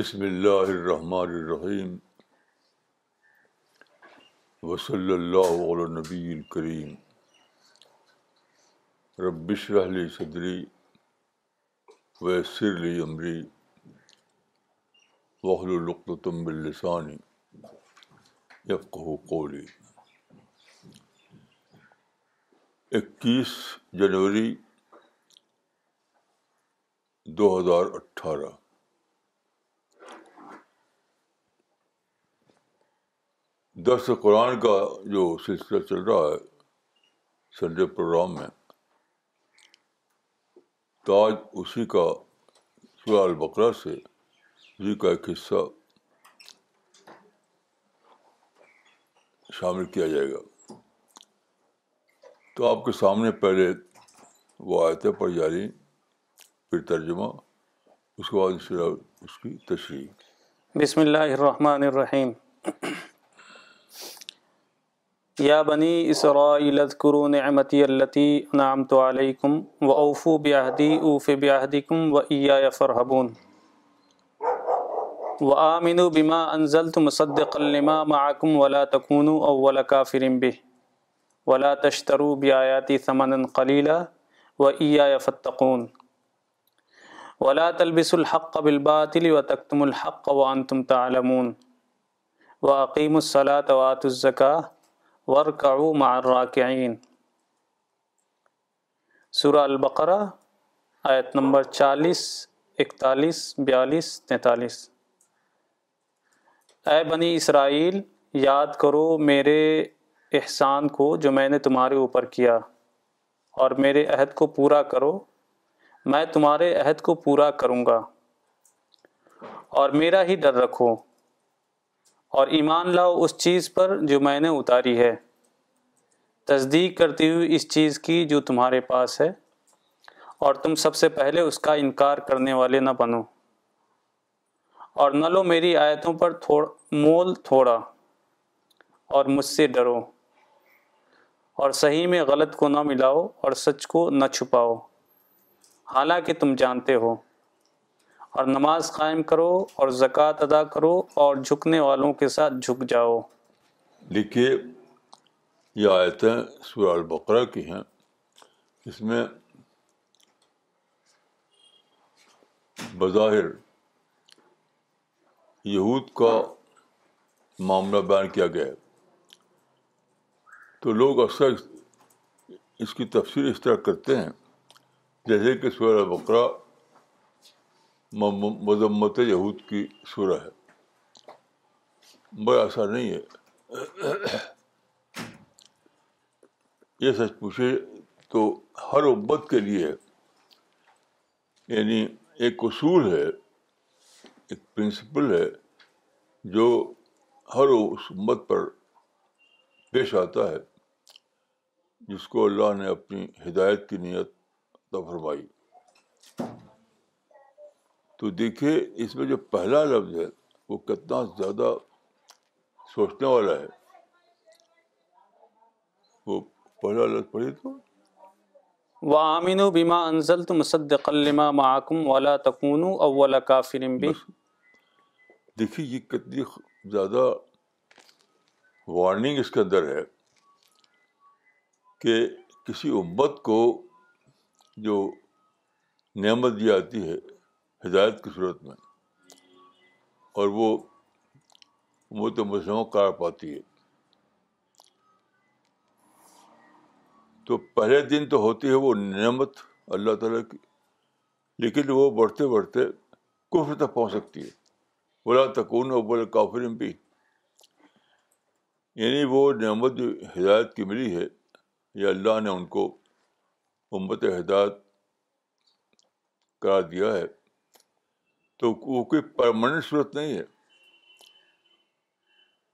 بسم اللہ الرحیم وصلی اللہ علیہ نبی الکریم ربش رحلی صدری ویسر وسرلی عمری القطم السانی یفقہ قولی اکیس جنوری دو ہزار اٹھارہ درس قرآن کا جو سلسلہ چل رہا ہے سنڈے پروگرام میں تو آج اسی کا سورہ البقرہ سے اسی جی کا ایک حصہ شامل کیا جائے گا تو آپ کے سامنے پہلے وہ آیت جا جاری پھر ترجمہ اس کے بعد اس کی تشریح بسم اللہ الرحمن الرحیم یا بنی اسرائیل اذکروا نعمتی اللتی اللّی علیکم و اوفو بیاہدی اوف بیاہدی و ایا فرحبون و آمنوا بما انزلت مصدقا لما معکم معاکم ولا اول کافر به ولا تشترو بیاتی ثمنا قلیلا و فتقون ولا تلبسوا الحق بالباطل و الحق و تعلمون تم تعلوم واتوا عقیم ورکعو مع الراکعین سورہ البقرہ آیت نمبر چالیس اکتالیس بیالیس تینتالیس اے بنی اسرائیل یاد کرو میرے احسان کو جو میں نے تمہارے اوپر کیا اور میرے عہد کو پورا کرو میں تمہارے عہد کو پورا کروں گا اور میرا ہی ڈر رکھو اور ایمان لاؤ اس چیز پر جو میں نے اتاری ہے تصدیق کرتی ہوئی اس چیز کی جو تمہارے پاس ہے اور تم سب سے پہلے اس کا انکار کرنے والے نہ بنو اور نہ لو میری آیتوں پر تھوڑ مول تھوڑا اور مجھ سے ڈرو اور صحیح میں غلط کو نہ ملاؤ اور سچ کو نہ چھپاؤ حالانکہ تم جانتے ہو اور نماز قائم کرو اور زکوٰۃ ادا کرو اور جھکنے والوں کے ساتھ جھک جاؤ دیکھیے یہ آیتیں سورہ البقرہ کی ہیں اس میں بظاہر یہود کا معاملہ بیان کیا گیا ہے تو لوگ اکثر اس کی تفسیر اس طرح کرتے ہیں جیسے کہ سورہ البقرہ مذمت یہود کی شرح ہے بڑا ایسا نہیں ہے یہ سچ پوچھے تو ہر ابت کے لیے یعنی ایک اصول ہے ایک پرنسپل ہے جو ہر اس امت پر پیش آتا ہے جس کو اللہ نے اپنی ہدایت کی نیت فرمائی تو دیکھیے اس میں جو پہلا لفظ ہے وہ کتنا زیادہ سوچنے والا ہے وہ پہلا لفظ پڑھی تو وہ امین و بیما انزل تو مصدقلمہ محاکم والا تقنو بھی دیکھیے یہ کتنی زیادہ وارننگ اس کے اندر ہے کہ کسی امت کو جو نعمت دی آتی ہے ہدایت کی صورت میں اور وہ امت مسلموں قرار پاتی ہے تو پہلے دن تو ہوتی ہے وہ نعمت اللہ تعالیٰ کی لیکن وہ بڑھتے بڑھتے کفر تک پہنچ سکتی ہے بلا تکون اور بولے کافرم بھی یعنی وہ نعمت جو ہدایت کی ملی ہے یا اللہ نے ان کو امت ہدایت قرار دیا ہے تو وہ کوئی پرماننٹ صورت نہیں ہے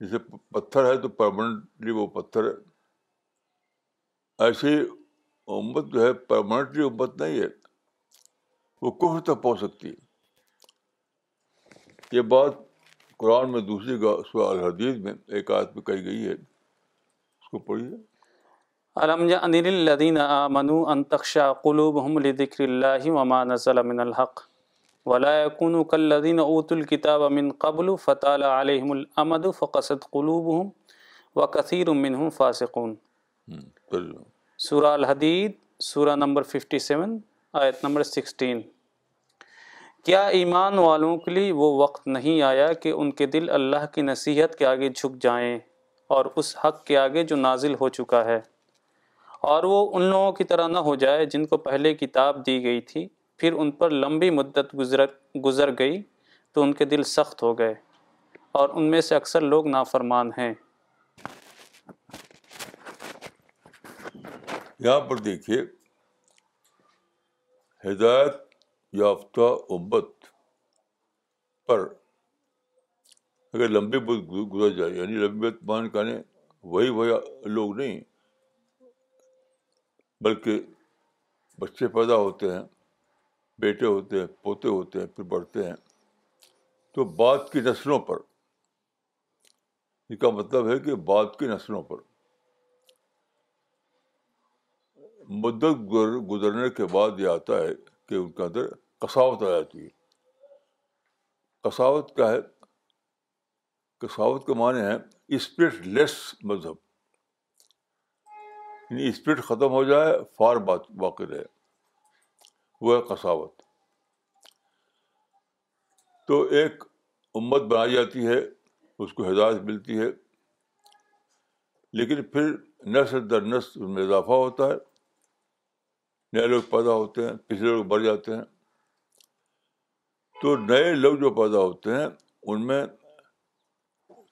جیسے پتھر ہے تو پرماننٹلی وہ پتھر ہے ایسی امت جو ہے پرماننٹلی امت نہیں ہے وہ کفر تک پہنچ سکتی ہے یہ بات قرآن میں دوسری سوال حدیث میں ایک آیت میں کہی گئی ہے اس کو پڑھیے منو انتقشا لذکر اللہ من الحق ولا قنکلینت كالذين اوتوا الكتاب من قبل فطال عليهم الامد فقست قلوبهم وكثير منهم فاسقون سورہ الحدید سورہ نمبر 57 آیت نمبر 16 کیا ایمان والوں کے لیے وہ وقت نہیں آیا کہ ان کے دل اللہ کی نصیحت کے آگے جھک جائیں اور اس حق کے آگے جو نازل ہو چکا ہے اور وہ ان لوگوں کی طرح نہ ہو جائے جن کو پہلے کتاب دی گئی تھی پھر ان پر لمبی مدت گزر گزر گئی تو ان کے دل سخت ہو گئے اور ان میں سے اکثر لوگ نافرمان ہیں یہاں پر دیکھیے ہدایت یافتہ امت پر اگر لمبی گزر جائے یعنی لمبی مان کہنے وہی وہی لوگ نہیں بلکہ بچے پیدا ہوتے ہیں بیٹے ہوتے ہیں پوتے ہوتے ہیں پھر بڑھتے ہیں تو بعد کی نسلوں پر اس کا مطلب ہے کہ بعد کی نسلوں پر مدت گزرنے کے بعد یہ آتا ہے کہ ان کے اندر کساوت آ جاتی ہے کساوت کا ہے کساوت کا معنی ہے اسپرٹ لیس مذہب یعنی اسپرٹ ختم ہو جائے فار واقع رہے وہ ہے کساوت تو ایک امت بنائی جاتی ہے اس کو ہدایت ملتی ہے لیکن پھر نسل در نسل ان میں اضافہ ہوتا ہے نئے لوگ پیدا ہوتے ہیں پچھلے لوگ بڑھ جاتے ہیں تو نئے لوگ جو پیدا ہوتے ہیں ان میں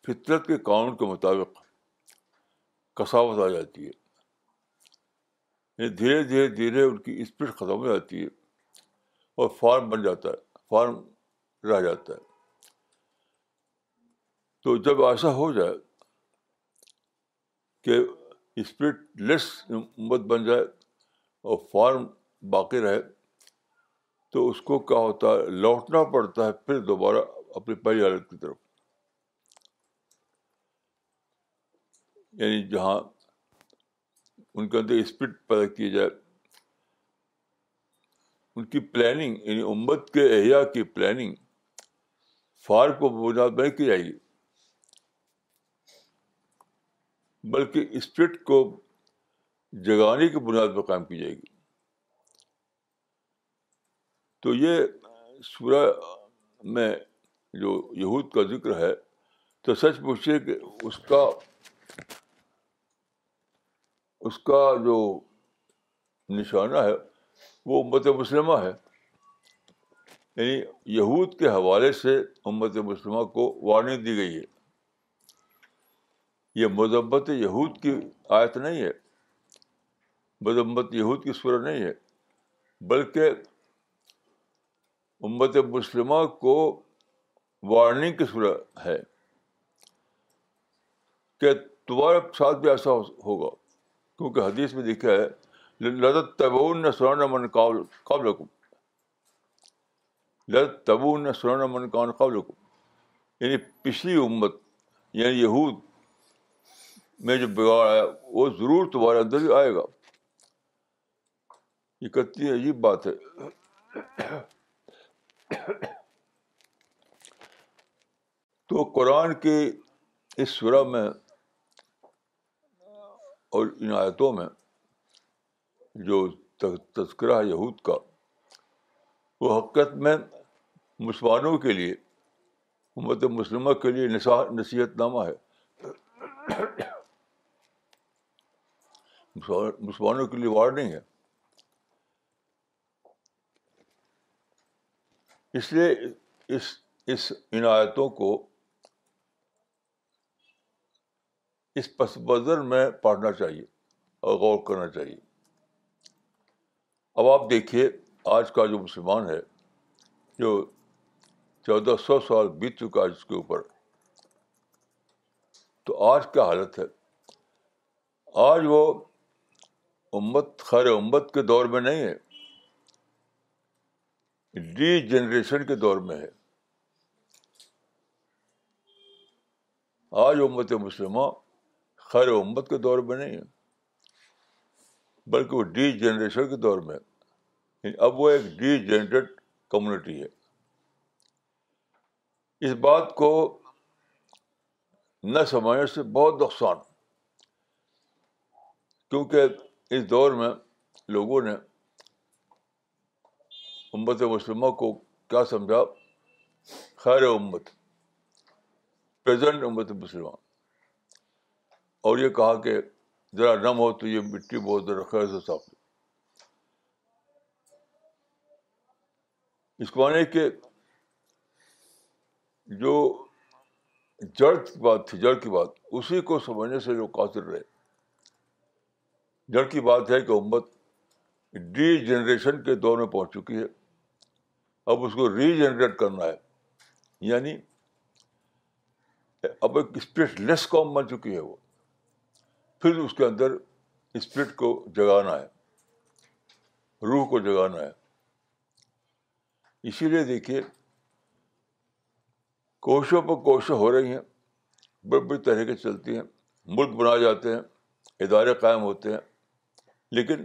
فطرت کے قانون کے مطابق کساوت آ جاتی ہے یعنی دھیرے دھیرے دھیرے ان کی اسپیڈ ختم ہو جاتی ہے اور فارم بن جاتا ہے فارم رہ جاتا ہے تو جب ایسا ہو جائے کہ اسپرٹ لیس امت بن جائے اور فارم باقی رہے تو اس کو کیا ہوتا ہے لوٹنا پڑتا ہے پھر دوبارہ اپنی پہلی حالت کی طرف یعنی جہاں ان کے اندر اسپرٹ پیدا کیا جائے ان کی پلاننگ یعنی امت کے احیاء کی پلاننگ فار کو بنیاد نہیں کی جائے گی بلکہ اسپرٹ کو جگانے کی بنیاد پر کام کی جائے گی تو یہ سورہ میں جو یہود کا ذکر ہے تو سچ پوچھے کہ اس کا اس کا جو نشانہ ہے وہ امت مسلمہ ہے یعنی یہود کے حوالے سے امت مسلمہ کو وارننگ دی گئی ہے یہ مذمت یہود کی آیت نہیں ہے مذمت یہود کی صورت نہیں ہے بلکہ امت مسلمہ کو وارننگ کی صورت ہے کہ تمہارے ساتھ بھی ایسا ہوگا کیونکہ حدیث میں دیکھا ہے لذت تبون سرون من قابل رقم لذت تبون سرون قان قابل یعنی پچھلی امت یعنی یہود میں جو بگاڑ آیا وہ ضرور تمہارے اندر بھی آئے گا یہ کتنی عجیب بات ہے تو قرآن کے اس شرح میں اور ان آیتوں میں جو تذکرہ ہے یہود کا وہ حقیقت میں مسلمانوں کے لیے امت مسلمہ کے لیے نصیحت نامہ ہے مسلمانوں کے لیے وارننگ ہے اس لیے اس اس عنایتوں کو اس پس منظر میں پڑھنا چاہیے اور غور کرنا چاہیے اب آپ دیکھیے آج کا جو مسلمان ہے جو چودہ سو سال بیت چکا ہے اس کے اوپر تو آج کیا حالت ہے آج وہ امت خیر امت کے دور میں نہیں ہے ڈی جنریشن کے دور میں ہے آج امت مسلمہ خیر امت کے دور میں نہیں ہے بلکہ وہ ڈی جنریشن کے دور میں یعنی اب وہ ایک ڈی جنریٹ کمیونٹی ہے اس بات کو نہ سمجھنے سے بہت نقصان کیونکہ اس دور میں لوگوں نے امت مسلمہ کو کیا سمجھا خیر امت پریزنٹ امت مسلمہ اور یہ کہا کہ ذرا نم ہو تو یہ مٹی بہت ذرا اس کو مانے کہ جو جڑ کی بات تھی جڑ کی بات اسی کو سمجھنے سے جو قاطر رہے جڑ کی بات ہے کہ امت ڈی جنریشن کے دور میں پہنچ چکی ہے اب اس کو ری جنریٹ کرنا ہے یعنی اب ایک اسپیٹ لیس قوم بن چکی ہے وہ پھر اس کے اندر اسپرٹ کو جگانا ہے روح کو جگانا ہے اسی لیے دیکھیے کوشوں پر کوشیں ہو رہی ہیں بڑی بڑی طرح کی چلتی ہیں ملک بنائے جاتے ہیں ادارے قائم ہوتے ہیں لیکن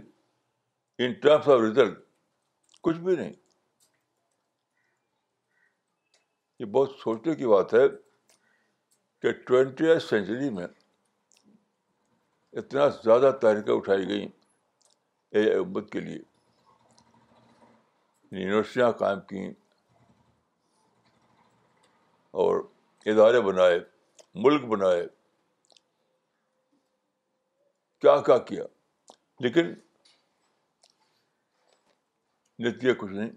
ان ٹرمس آف ریزلٹ کچھ بھی نہیں یہ بہت سوچنے کی بات ہے کہ ٹوینٹی ایسٹ میں اتنا زیادہ تحریکیں اٹھائی گئیں اے ابت کے لیے یونیورسٹیاں قائم کیں اور ادارے بنائے ملک بنائے کیا کیا کیا لیکن نتیجہ کچھ نہیں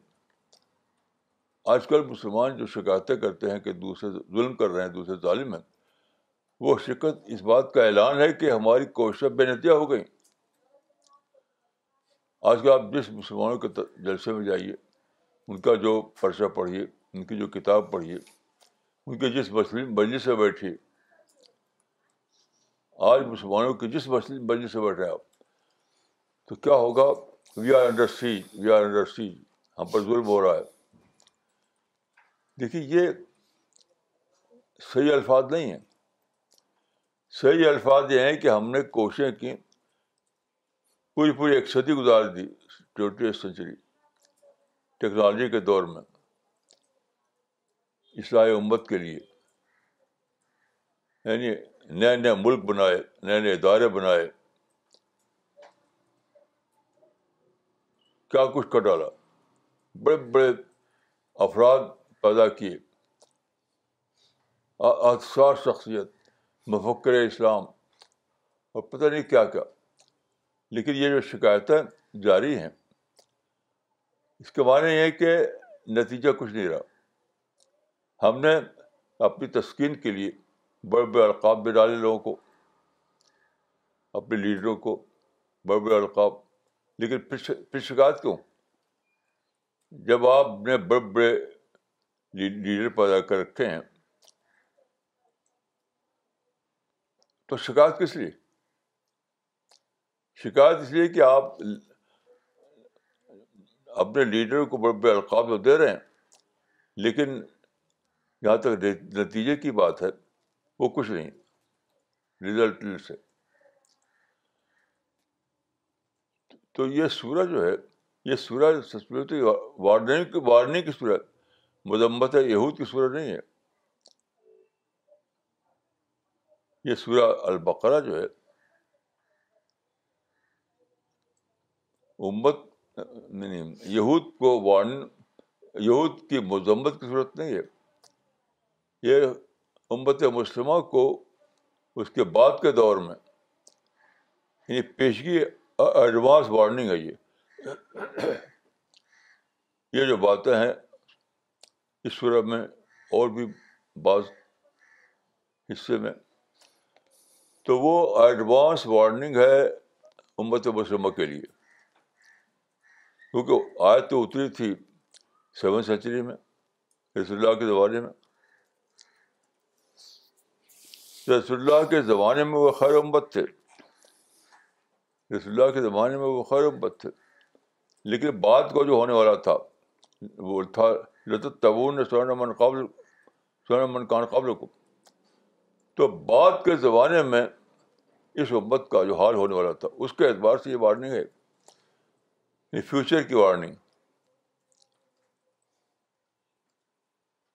آج کل مسلمان جو شکایتیں کرتے ہیں کہ دوسرے ظلم کر رہے ہیں دوسرے ظالم ہیں وہ شرکت اس بات کا اعلان ہے کہ ہماری کوششیں بے نتیجہ ہو گئیں آج کل آپ جس مسلمانوں کے جلسے میں جائیے ان کا جو فرشہ پڑھیے ان کی جو کتاب پڑھیے ان کے جس مسلم بجلی سے بیٹھیے آج مسلمانوں کے جس مسلم بجلی سے بیٹھے آپ تو کیا ہوگا we are under siege we are under siege ہم پر ظلم ہو رہا ہے دیکھیے یہ صحیح الفاظ نہیں ہیں صحیح الفاظ یہ ہیں کہ ہم نے کوششیں کی پوری پوری ایک صدی گزار دی ٹوینٹی سینچری ٹیکنالوجی کے دور میں اسلائی امت کے لیے یعنی نئے نئے ملک بنائے نئے نئے ادارے بنائے کیا کچھ کر ڈالا بڑے بڑے افراد پیدا کیے آثار شخصیت مفکر اسلام اور پتہ نہیں کیا کیا لیکن یہ جو شکایتیں جاری ہیں اس کے معنی یہ کہ نتیجہ کچھ نہیں رہا ہم نے اپنی تسکین کے لیے بڑے بڑے القاب بھی ڈالے لوگوں کو اپنے لیڈروں کو بڑے بڑے القاب لیکن پھر پھر شکایت کیوں جب آپ نے بڑے بڑے لیڈر پیدا کر رکھے ہیں تو شکایت کس لیے شکایت اس لیے کہ آپ اپنے لیڈر کو بڑے بے تو دے رہے ہیں لیکن جہاں تک نتیجے کی بات ہے وہ کچھ نہیں رزلٹ سے تو یہ سورج جو ہے یہ سورج وارننگ وارننگ کی سورج مذمت ہے یہود کی سورج نہیں ہے یہ سورہ البقرہ جو ہے امت نہیں یہود کو وارن یہود کی مذمت کی صورت نہیں ہے یہ امت مسلمہ کو اس کے بعد کے دور میں یعنی پیشگی ایڈوانس وارننگ ہے یہ یہ جو باتیں ہیں اس صورت میں اور بھی بعض حصے میں تو وہ ایڈوانس وارننگ ہے امت مسلمہ کے لیے کیونکہ آیت تو اتری تھی سیون سینچری میں رسول اللہ کے زمانے میں رسول اللہ کے زمانے میں وہ خیر امت تھے رسول اللہ کے زمانے میں وہ خیر امت تھے لیکن بعد کو جو ہونے والا تھا وہ تھا تبون نے سونا قابل سونا من قان قابل کو تو بعد کے زمانے میں اس امت کا جو حال ہونے والا تھا اس کے اعتبار سے یہ وارننگ ہے فیوچر یعنی کی وارننگ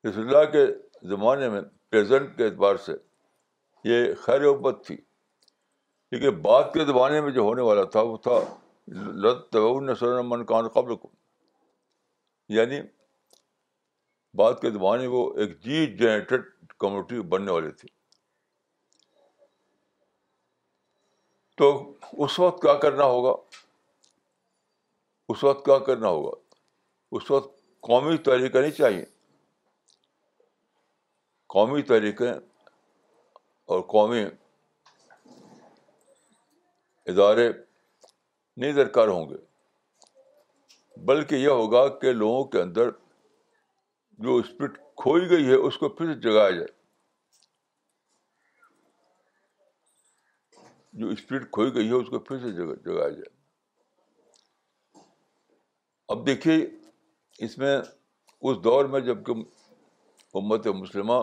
رس اللہ کے زمانے میں پریزنٹ کے اعتبار سے یہ خیر امت تھی کیونکہ بعد کے زمانے میں جو ہونے والا تھا وہ تھا من کان قبل کو یعنی بعد کے زمانے وہ ایک جی جنریٹڈ کمیونٹی بننے والی تھی تو اس وقت کیا کرنا ہوگا اس وقت کیا کرنا ہوگا اس وقت قومی تحریکیں نہیں چاہیے قومی تحریکیں اور قومی ادارے نہیں درکار ہوں گے بلکہ یہ ہوگا کہ لوگوں کے اندر جو اسپرٹ کھوئی گئی ہے اس کو پھر جگایا جائے جو اسپرٹ کھوئی گئی ہے اس کو پھر سے جگایا جائے اب دیکھیے اس میں اس دور میں جب کہ امت مسلمہ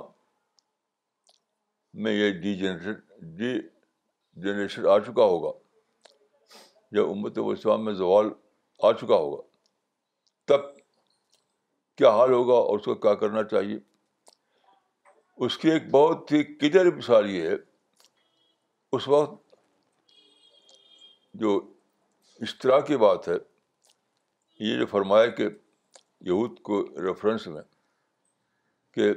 میں یہ ڈی جنریشن ڈی جنریشن آ چکا ہوگا یا امت و میں زوال آ چکا ہوگا تب کیا حال ہوگا اور اس کو کیا کرنا چاہیے اس کی ایک بہت ہی کلیئر مثال یہ ہے اس وقت جو اشترا کی بات ہے یہ جو فرمایا کہ یہود کو ریفرنس میں کہ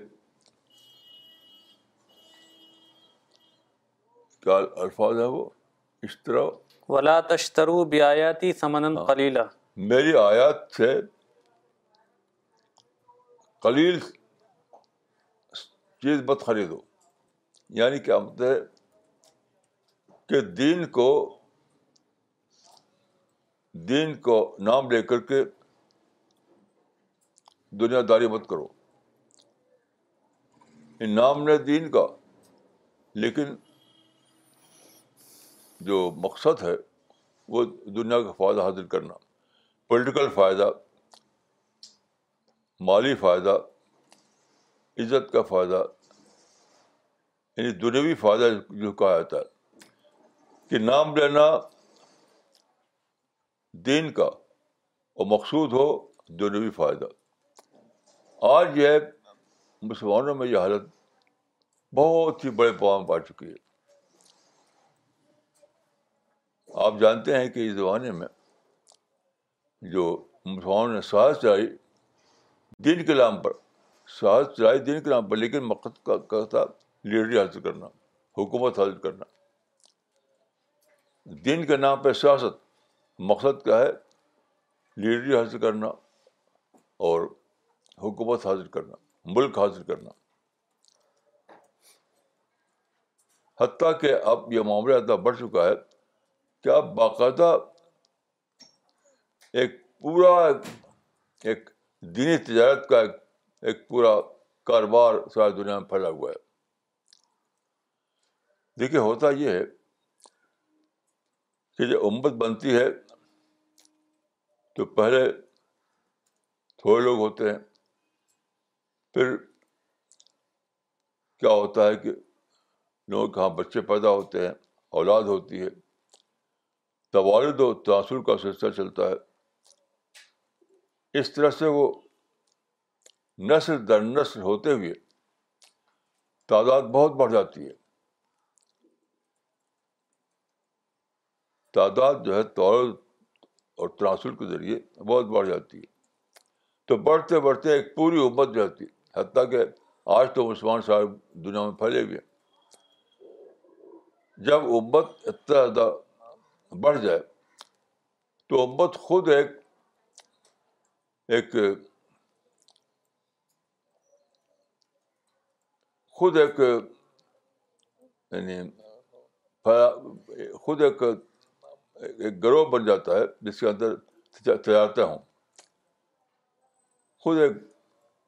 کیا الفاظ ہے وہ استرا وشترو بیاتی سمن خلیلہ ہاں۔ میری آیات سے قلیل چیز بت خریدو یعنی کیا مطلب ہے کہ دین کو دین کو نام لے کر کے دنیا داری مت کرو نام نے دین کا لیکن جو مقصد ہے وہ دنیا کا فائدہ حاصل کرنا پولیٹیکل فائدہ مالی فائدہ عزت کا فائدہ یعنی دنیوی فائدہ جو کہا جاتا ہے کہ نام لینا دین کا اور مقصود ہو دونوی فائدہ آج یہ مسلمانوں میں یہ حالت بہت ہی بڑے پیغام پا چکی ہے آپ جانتے ہیں کہ اس زمانے میں جو مسلمانوں نے ساز چلائی دین کے نام پر ساز چلائی دین کے نام پر لیکن مقصد کا کہتا لیڈری حاصل کرنا حکومت حاصل کرنا دین کے نام پہ سیاست مقصد کیا ہے لیڈری حاصل کرنا اور حکومت حاصل کرنا ملک حاصل کرنا حتیٰ کہ اب یہ معاملہ اتنا بڑھ چکا ہے کہ اب باقاعدہ ایک پورا ایک دینی تجارت کا ایک پورا کاروبار ساری دنیا میں پھیلا ہوا ہے دیکھیے ہوتا یہ ہے کہ جو امت بنتی ہے تو پہلے تھوڑے لوگ ہوتے ہیں پھر کیا ہوتا ہے کہ لوگوں کے ہاں بچے پیدا ہوتے ہیں اولاد ہوتی ہے توالد و تاثر کا سلسلہ چلتا ہے اس طرح سے وہ نسل در نسل ہوتے ہوئے تعداد بہت بڑھ جاتی ہے تعداد جو ہے توالد اور کے ذریعے بہت بڑھ جاتی ہے تو بڑھتے بڑھتے ایک پوری امت جاتی ہے حتیٰ کہ آج تو مسلمان پھیلے ہوئے ہیں جب امت اتنا زیادہ بڑھ جائے تو امت خود ایک ایک خود ایک یعنی خود ایک ایک گروہ بن جاتا ہے جس کے اندر تجارتیں ہوں خود ایک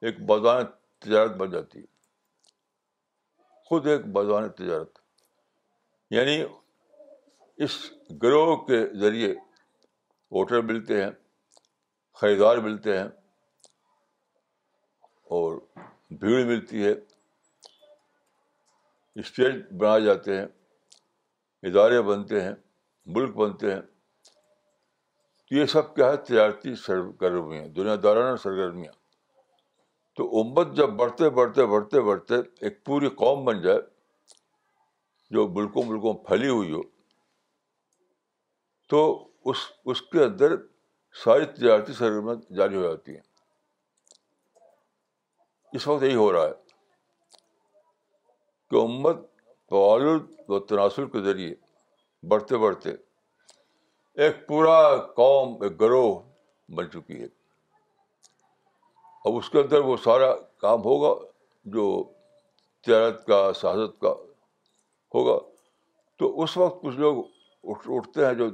ایک بازان تجارت بن جاتی ہے خود ایک بازان تجارت یعنی اس گروہ کے ذریعے ووٹر ملتے ہیں خریدار ملتے ہیں اور بھیڑ ملتی ہے اسٹیج بنائے جاتے ہیں ادارے بنتے ہیں ملک بنتے ہیں تو یہ سب کیا ہے تجارتی سرگرمیاں دنیا دارانہ سرگرمیاں تو امت جب بڑھتے بڑھتے بڑھتے بڑھتے ایک پوری قوم بن جائے جو ملکوں ملکوں پھیلی ہوئی ہو تو اس اس کے اندر ساری تجارتی سرگرمیاں جاری ہو جاتی ہیں اس وقت یہی ہو رہا ہے کہ امت تو تناسل کے ذریعے بڑھتے بڑھتے ایک پورا قوم ایک گروہ بن چکی ہے اب اس کے اندر وہ سارا کام ہوگا جو تجارت کا سیاست کا ہوگا تو اس وقت کچھ لوگ اٹھتے ہیں جو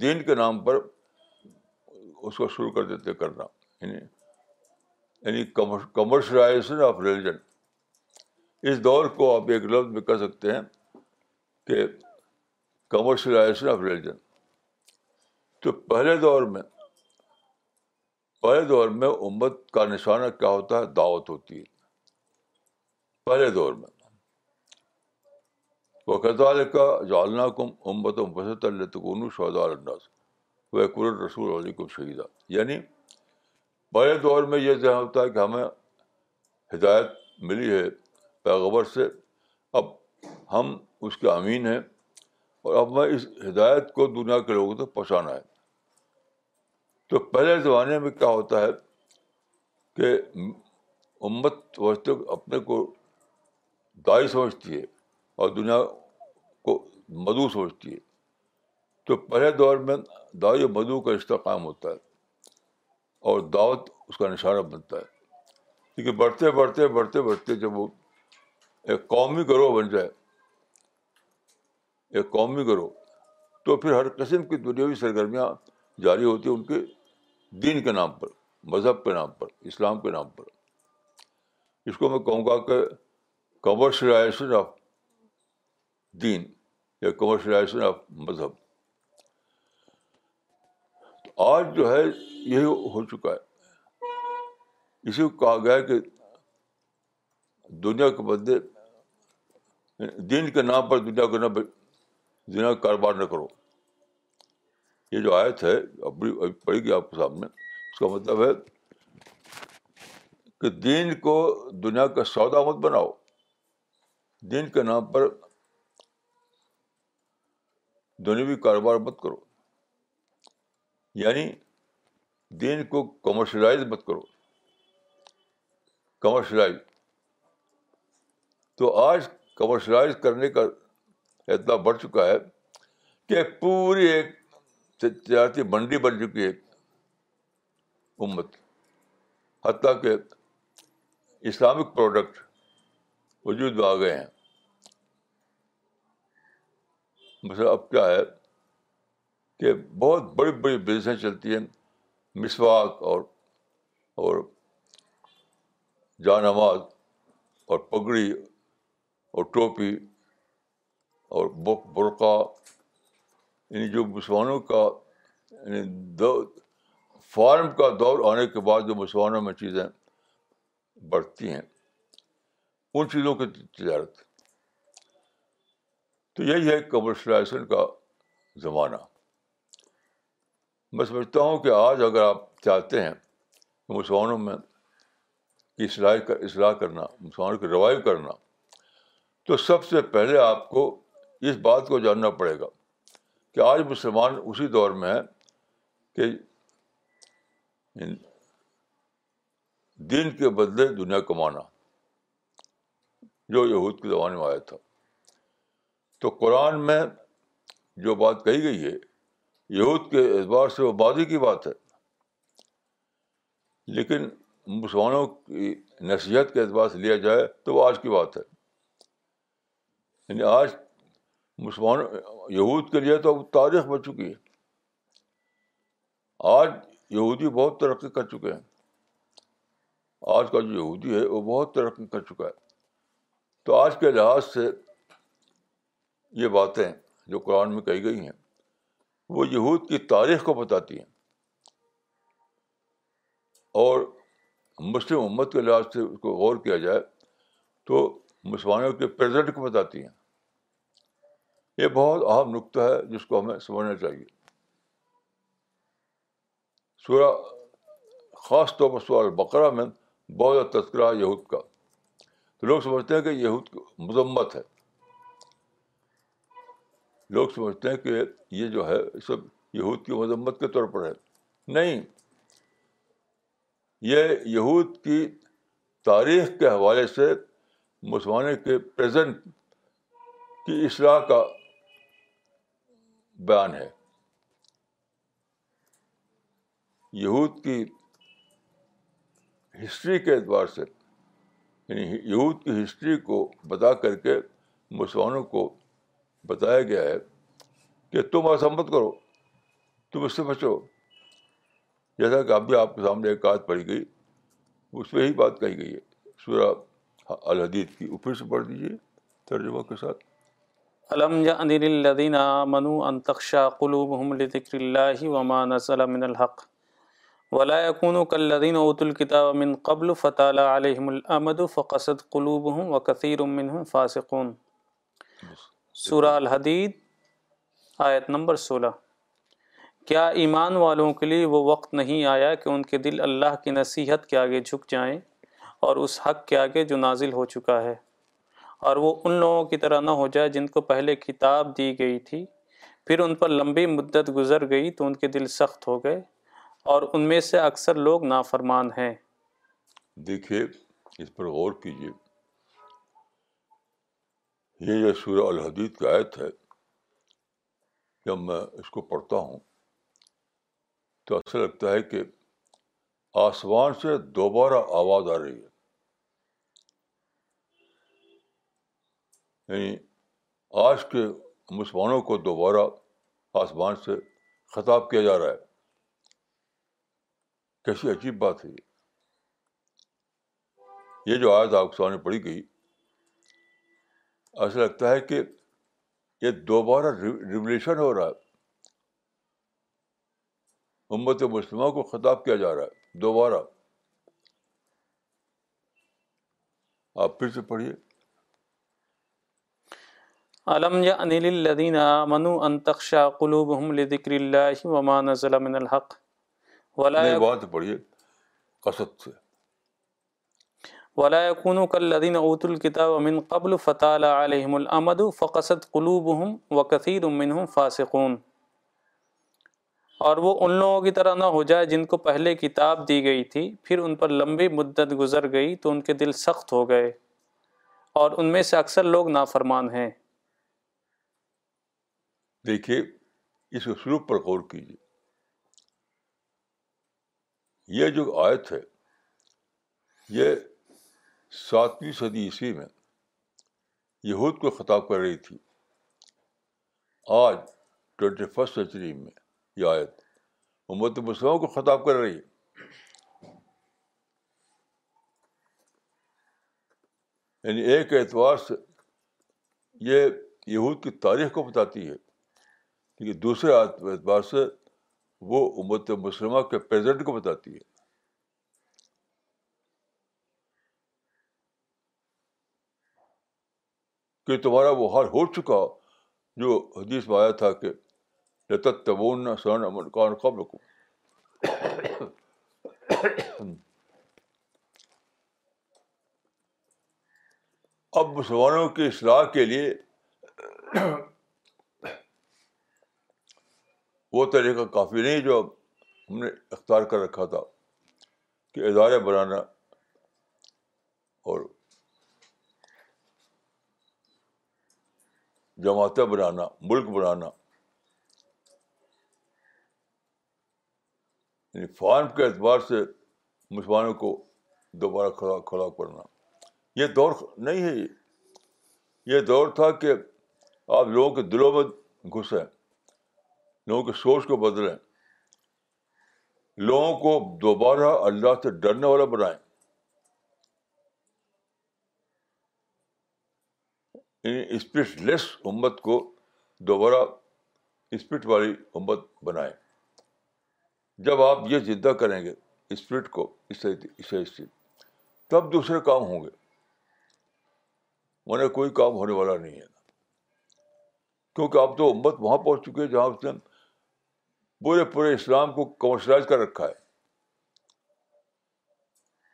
دین کے نام پر اس کو شروع کر دیتے کرنا یعنی یعنی کمرشلائزیشن آف ریلیجن اس دور کو آپ ایک لفظ میں کہہ سکتے ہیں کہ کمرشلائزیشن آف ریلیجن تو پہلے دور میں پہلے دور میں امت کا نشانہ کیا ہوتا ہے دعوت ہوتی ہے پہلے دور میں وہ وقت کا جالنا کم امت و بسط التغون شاد ال بحقر رسول علیہ شہیدہ یعنی پہلے دور میں یہ ذہن ہوتا ہے کہ ہمیں ہدایت ملی ہے پیغبر سے اب ہم اس کے امین ہیں اور اب میں اس ہدایت کو دنیا کے لوگوں تک پہنچانا ہے تو پہلے زمانے میں کیا ہوتا ہے کہ امت وسط اپنے کو دائی سمجھتی ہے اور دنیا کو مدعو سمجھتی ہے تو پہلے دور میں دائیں مدعو کا رشتہ قائم ہوتا ہے اور دعوت اس کا نشانہ بنتا ہے کیونکہ بڑھتے بڑھتے بڑھتے بڑھتے جب وہ ایک قومی گروہ بن جائے قوم قومی کرو تو پھر ہر قسم کی دنیاوی سرگرمیاں جاری ہوتی ہیں ان کے دین کے نام پر مذہب کے نام پر اسلام کے نام پر اس کو میں کہوں گا کہ کمرشلائزیشن آف دین یا کمرشلائزیشن آف مذہب تو آج جو ہے یہی ہو چکا ہے اسی کو کہا گیا کہ دنیا کے بندے دین کے نام پر دنیا کے نام کاروبار نہ کرو یہ جو آیت ہے گئی آپ کے سامنے اس کا مطلب ہے کہ دین کو دنیا کا سودا مت بناؤ دین کے نام پر دنیوی کاروبار مت کرو یعنی دین کو کمرشلائز مت کرو کمرشلائز تو آج کمرشلائز کرنے کا اتنا بڑھ چکا ہے کہ پوری ایک تجارتی منڈی بن چکی ہے امت حتیٰ کہ اسلامک پروڈکٹ وجود میں آ گئے ہیں مثلا اب کیا ہے کہ بہت بڑی بڑی بزنسیں چلتی ہیں مسواک اور اور جانواز اور پگڑی اور ٹوپی اور بک برقع یعنی جو مسلمانوں کا یعنی فارم کا دور آنے کے بعد جو مسلمانوں میں چیزیں بڑھتی ہیں ان چیزوں کی تجارت تو یہی ہے کمرشلائزیشن کا زمانہ میں سمجھتا ہوں کہ آج اگر آپ چاہتے ہیں مسلمانوں میں کر اصلاح کرنا مسلمانوں کو ریوائو کرنا تو سب سے پہلے آپ کو اس بات کو جاننا پڑے گا کہ آج مسلمان اسی دور میں ہیں کہ دن کے بدلے دنیا کمانا جو یہود کے زمانے میں آیا تھا تو قرآن میں جو بات کہی گئی ہے یہود کے اعتبار سے وہ بازی کی بات ہے لیکن مسلمانوں کی نصیحت کے اعتبار سے لیا جائے تو وہ آج کی بات ہے یعنی آج مسلمان یہود کے لیے تو اب تاریخ بن چکی ہے آج یہودی بہت ترقی کر چکے ہیں آج کا جو یہودی ہے وہ بہت ترقی کر چکا ہے تو آج کے لحاظ سے یہ باتیں جو قرآن میں کہی گئی ہیں وہ یہود کی تاریخ کو بتاتی ہیں اور مسلم امت کے لحاظ سے اس کو غور کیا جائے تو مسلمانوں کے پریزنٹ کو بتاتی ہیں یہ بہت اہم نقطہ ہے جس کو ہمیں سمجھنا چاہیے سورہ خاص طور پر سورہ البقرہ میں بہت تذکرہ یہود کا تو لوگ سمجھتے ہیں کہ یہود مذمت ہے لوگ سمجھتے ہیں کہ یہ جو ہے سب یہود کی مذمت کے طور پر ہے نہیں یہ یہود کی تاریخ کے حوالے سے مسلمانوں کے پریزنٹ کی اصلاح کا بیان ہے یہود کی ہسٹری کے اعتبار سے یعنی یہود کی ہسٹری کو بتا کر کے مسلمانوں کو بتایا گیا ہے کہ تم ایسا مت کرو تم اس سے بچو جیسا کہ اب بھی آپ کے سامنے ایک آیت پڑی گئی اس پہ ہی بات کہی گئی ہے سورہ الحدید کی اوپر سے پڑھ دیجیے ترجمہ کے ساتھ علم جن الدین اللہ وما نزل من الحق ولا يكونوا و کلدین الكتاب القطاب قبل فطال علیہم الامد فقصد ہوں وكثير امن ہوں سورہ الحدید آیت نمبر سولہ کیا ایمان والوں کے لیے وہ وقت نہیں آیا کہ ان کے دل اللہ کی نصیحت کے آگے جھک جائیں اور اس حق کے آگے جو نازل ہو چکا ہے اور وہ ان لوگوں کی طرح نہ ہو جائے جن کو پہلے کتاب دی گئی تھی پھر ان پر لمبی مدت گزر گئی تو ان کے دل سخت ہو گئے اور ان میں سے اکثر لوگ نافرمان ہیں دیکھیے اس پر غور کیجیے یہ جو سورہ الحدید کا آیت ہے جب میں اس کو پڑھتا ہوں تو ایسا لگتا ہے کہ آسمان سے دوبارہ آواز آ رہی ہے یعنی آج کے مسلمانوں کو دوبارہ آسمان سے خطاب کیا جا رہا ہے کیسی عجیب بات ہے یہ جو آیت آپ سامنے پڑھی گئی ایسا لگتا ہے کہ یہ دوبارہ ریولیشن ہو رہا ہے امت مسلمہ کو خطاب کیا جا رہا ہے دوبارہ آپ پھر سے پڑھیے علم قلوب اللہ نزل من الحق ولا سے ولا کل لدین اوت القطب امن قبل فطم العمد فقصت قلوب فاسقون اور وہ ان لوگوں کی طرح نہ ہو جائے جن کو پہلے کتاب دی گئی تھی پھر ان پر لمبی مدت گزر گئی تو ان کے دل سخت ہو گئے اور ان میں سے اکثر لوگ نافرمان ہیں دیکھیے اس اسلوب پر غور کیجیے یہ جو آیت ہے یہ ساتویں صدی عیسوی میں یہود کو خطاب کر رہی تھی آج ٹوینٹی فسٹ سینچری میں یہ آیت امت مسلموں کو خطاب کر رہی ہے یعنی ایک اعتبار سے یہ یہود کی تاریخ کو بتاتی ہے لیکن دوسرے اعتبار سے وہ امت مسلمہ کے پریزنٹ کو بتاتی ہے کہ تمہارا وہ حال ہو چکا جو حدیث میں آیا تھا کہ تبون سن امن کان قبل کو اب مسلمانوں کی اصلاح کے لیے وہ طریقہ کافی نہیں جو ہم نے اختیار کر رکھا تھا کہ ادارے بنانا اور جماعتیں بنانا ملک بنانا یعنی فارم کے اعتبار سے مسلمانوں کو دوبارہ کھڑا کھڑا کرنا یہ دور نہیں ہے یہ دور تھا کہ آپ لوگوں کے دلوں میں گھسیں لوگوں کے سوچ کو بدلیں لوگوں کو دوبارہ اللہ سے ڈرنے والا بنائیں اسپرٹ لیس امت کو دوبارہ اسپرٹ والی امت بنائیں جب آپ یہ زندہ کریں گے اسپرٹ کو اس اسے اس سے تب دوسرے کام ہوں گے انہیں کوئی کام ہونے والا نہیں ہے کیونکہ آپ تو امت وہاں پہنچ چکے ہیں جہاں اس نے پورے پورے اسلام کو کمرشلائز کر رکھا ہے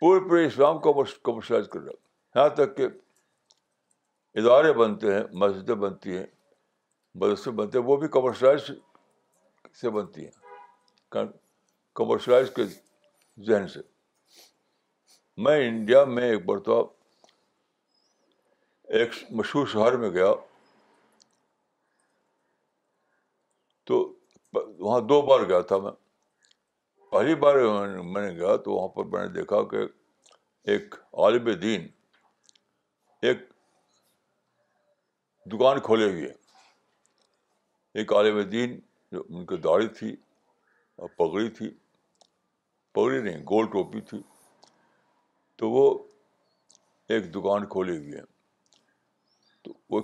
پورے پورے اسلام کو کمرشلائز کر رکھا ہے یہاں تک کہ ادارے بنتے ہیں مسجدیں بنتی ہیں مدرسے بنتے ہیں وہ بھی کمرشلائز سے بنتی ہیں کمرشلائز کے ذہن سے میں انڈیا میں ایک مرتبہ ایک مشہور شہر میں گیا تو وہاں دو بار گیا تھا میں پہلی بار میں نے گیا تو وہاں پر میں نے دیکھا کہ ایک عالم دین ایک دکان کھولے ہوئے ایک عالم دین جو ان کی داڑھی تھی اور پگڑی تھی پگڑی نہیں گول ٹوپی تھی تو وہ ایک دکان کھولے ہوئی ہے تو وہ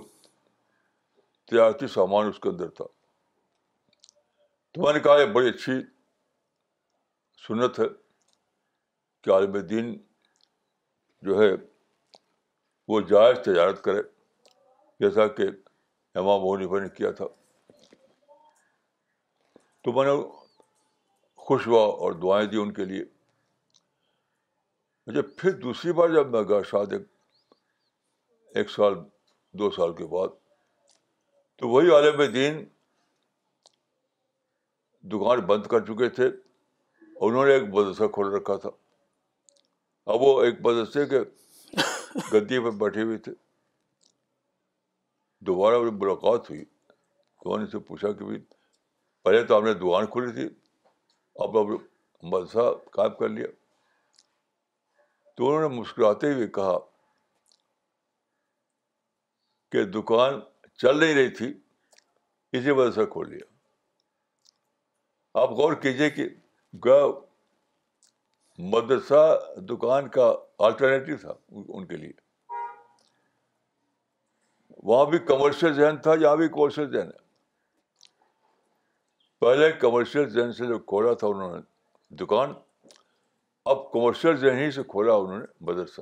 تجارتی سامان اس کے اندر تھا تو میں نے کہا یہ بڑی اچھی سنت ہے کہ عالم دین جو ہے وہ جائز تجارت کرے جیسا کہ امام عفا نے کیا تھا تو میں نے خوش ہوا اور دعائیں دی ان کے لیے اچھا پھر دوسری بار جب میں گیا شاید ایک سال دو سال کے بعد تو وہی عالم دین دکان بند کر چکے تھے اور انہوں نے ایک مدرسہ کھول رکھا تھا اب وہ ایک مدرسے کے گدی پہ بیٹھے ہوئے تھے دوبارہ میری ملاقات ہوئی تو نے سے پوچھا کہ بھائی پہلے تو آپ نے دکان کھولی تھی اب اب مدرسہ قائم کر لیا تو انہوں نے مسکراتے ہوئے کہا کہ دکان چل نہیں رہی تھی اسی وجہ سے کھول لیا آپ غور کیجیے کہ مدرسہ دکان کا آلٹرنیٹو تھا ان کے لیے وہاں بھی کمرشل ذہن تھا یہاں بھی کمرشیل ذہن ہے پہلے کمرشل ذہن سے جو کھولا تھا انہوں نے دکان اب کمرشل ہی سے کھولا انہوں نے مدرسہ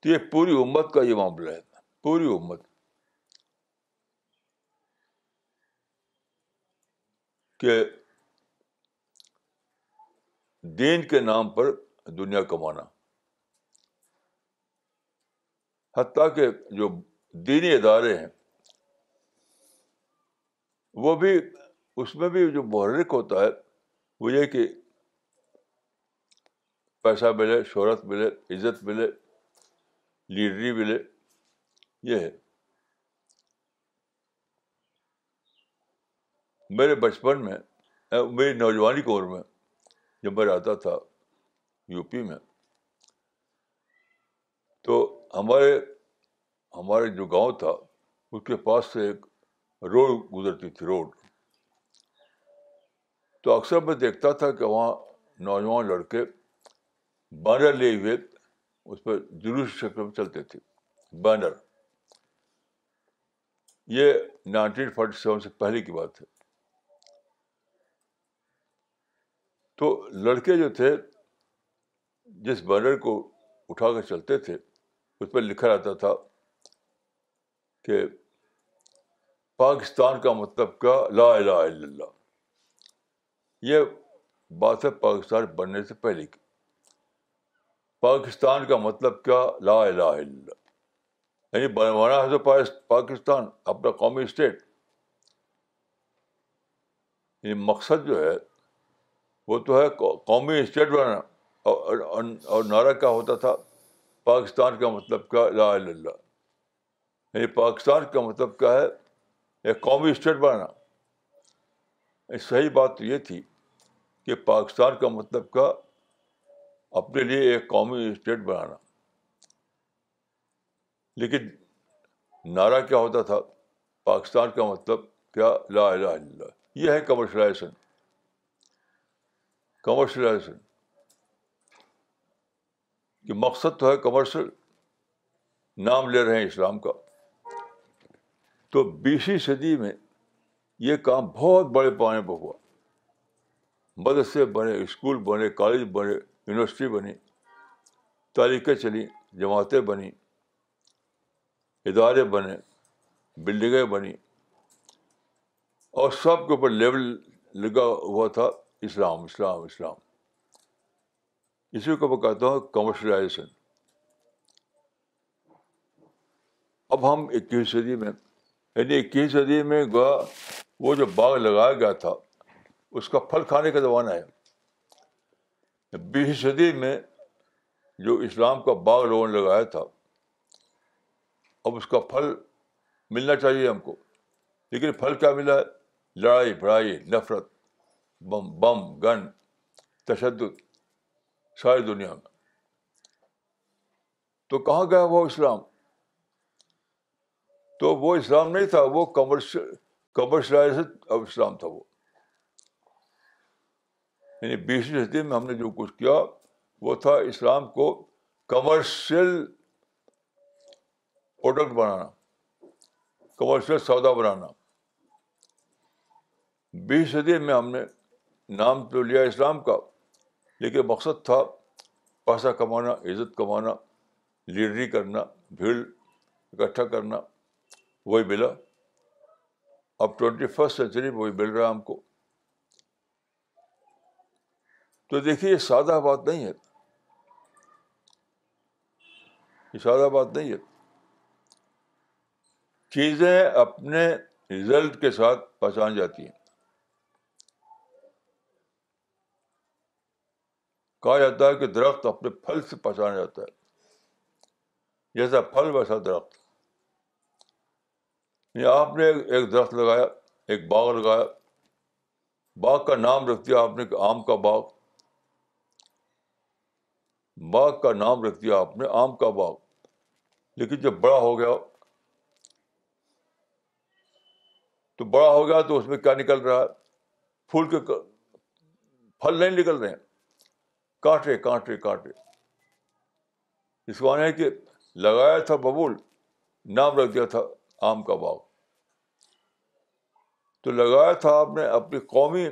تو یہ پوری امت کا یہ معاملہ ہے پوری امت کہ دین کے نام پر دنیا کمانا حتیٰ کہ جو دینی ادارے ہیں وہ بھی اس میں بھی جو محرک ہوتا ہے وہ یہ کہ پیسہ ملے شہرت ملے عزت ملے لیڈری ملے یہ ہے میرے بچپن میں میری نوجوانی کی عمر میں جب میں رہتا تھا یو پی میں تو ہمارے ہمارے جو گاؤں تھا اس کے پاس سے ایک روڈ گزرتی تھی روڈ تو اکثر میں دیکھتا تھا کہ وہاں نوجوان لڑکے بینر لیے ہوئے اس پہ جلوس شکل میں چلتے تھے بینر یہ نائنٹین فورٹی سیون سے پہلے کی بات ہے تو لڑکے جو تھے جس بینر کو اٹھا کر چلتے تھے اس پہ لکھا رہتا تھا کہ پاکستان کا مطلب کیا لا اللہ یہ بات ہے پاکستان بننے سے پہلے کی پاکستان کا مطلب کیا لا الہ الا اللہ یعنی بنوانا ہے تو پاکستان اپنا قومی اسٹیٹ یعنی مقصد جو ہے وہ تو ہے قومی اسٹیٹ بنانا اور نعرہ کیا ہوتا تھا پاکستان کا مطلب کیا لا اللہ یعنی پاکستان کا مطلب کیا ہے ایک قومی اسٹیٹ بنانا صحیح بات تو یہ تھی کہ پاکستان کا مطلب کا اپنے لیے ایک قومی اسٹیٹ بنانا لیکن نعرہ کیا ہوتا تھا پاکستان کا مطلب کیا لا الہ الا اللہ یہ ہے کمرشلائزیشن کمرشلائزیشن کہ مقصد تو ہے کمرشل نام لے رہے ہیں اسلام کا تو بیسویں صدی میں یہ کام بہت بڑے پیمانے پر ہوا مدرسے بنے اسکول بنے کالج بنے یونیورسٹی بنی تاریخیں چلی جماعتیں بنی ادارے بنے بلڈنگیں بنی اور سب کے اوپر لیول لگا ہوا تھا اسلام اسلام اسلام اسی کو میں کہتا ہوں کمرشلائزیشن اب ہم اکیس صدی میں یعنی اکیس صدی میں گوا وہ جو باغ لگایا گیا تھا اس کا پھل کھانے کا زمانہ ہے بیس صدی میں جو اسلام کا باغ لوگوں نے لگایا تھا اب اس کا پھل ملنا چاہیے ہم کو لیکن پھل کیا ملا ہے لڑائی بڑائی نفرت بم بم گن تشدد ساری دنیا میں تو کہاں گیا وہ اسلام تو وہ اسلام نہیں تھا وہ کمرشل کمرشلائز اسلام تھا وہ یعنی بیسویں صدی میں ہم نے جو کچھ کیا وہ تھا اسلام کو کمرشل پروڈکٹ بنانا کمرشل سودا بنانا بیس صدی میں ہم نے نام تو لیا اسلام کا لیکن مقصد تھا پیسہ کمانا عزت کمانا لیڈری کرنا بھیڑ اکٹھا کرنا وہی ملا اب ٹوینٹی فسٹ سینچری میں وہی مل رہا ہم کو تو دیکھیے یہ سادہ بات نہیں ہے یہ سادہ بات نہیں ہے چیزیں اپنے رزلٹ کے ساتھ پہچان جاتی ہیں کہا جاتا ہے کہ درخت اپنے پھل سے پہچانا جاتا ہے جیسا پھل ویسا درخت یعنی آپ نے ایک درخت لگایا ایک باغ لگایا باغ کا نام رکھ دیا آپ نے آم کا باغ باغ کا نام رکھ دیا آپ نے آم کا باغ لیکن جب بڑا ہو گیا تو بڑا ہو گیا تو اس میں کیا نکل رہا ہے پھول کے پھل نہیں نکل رہے ہیں کاٹے کانٹے کانٹے اس کو ہے کہ لگایا تھا ببول نام رکھ دیا تھا آم کا باغ تو لگایا تھا آپ نے اپنی قومی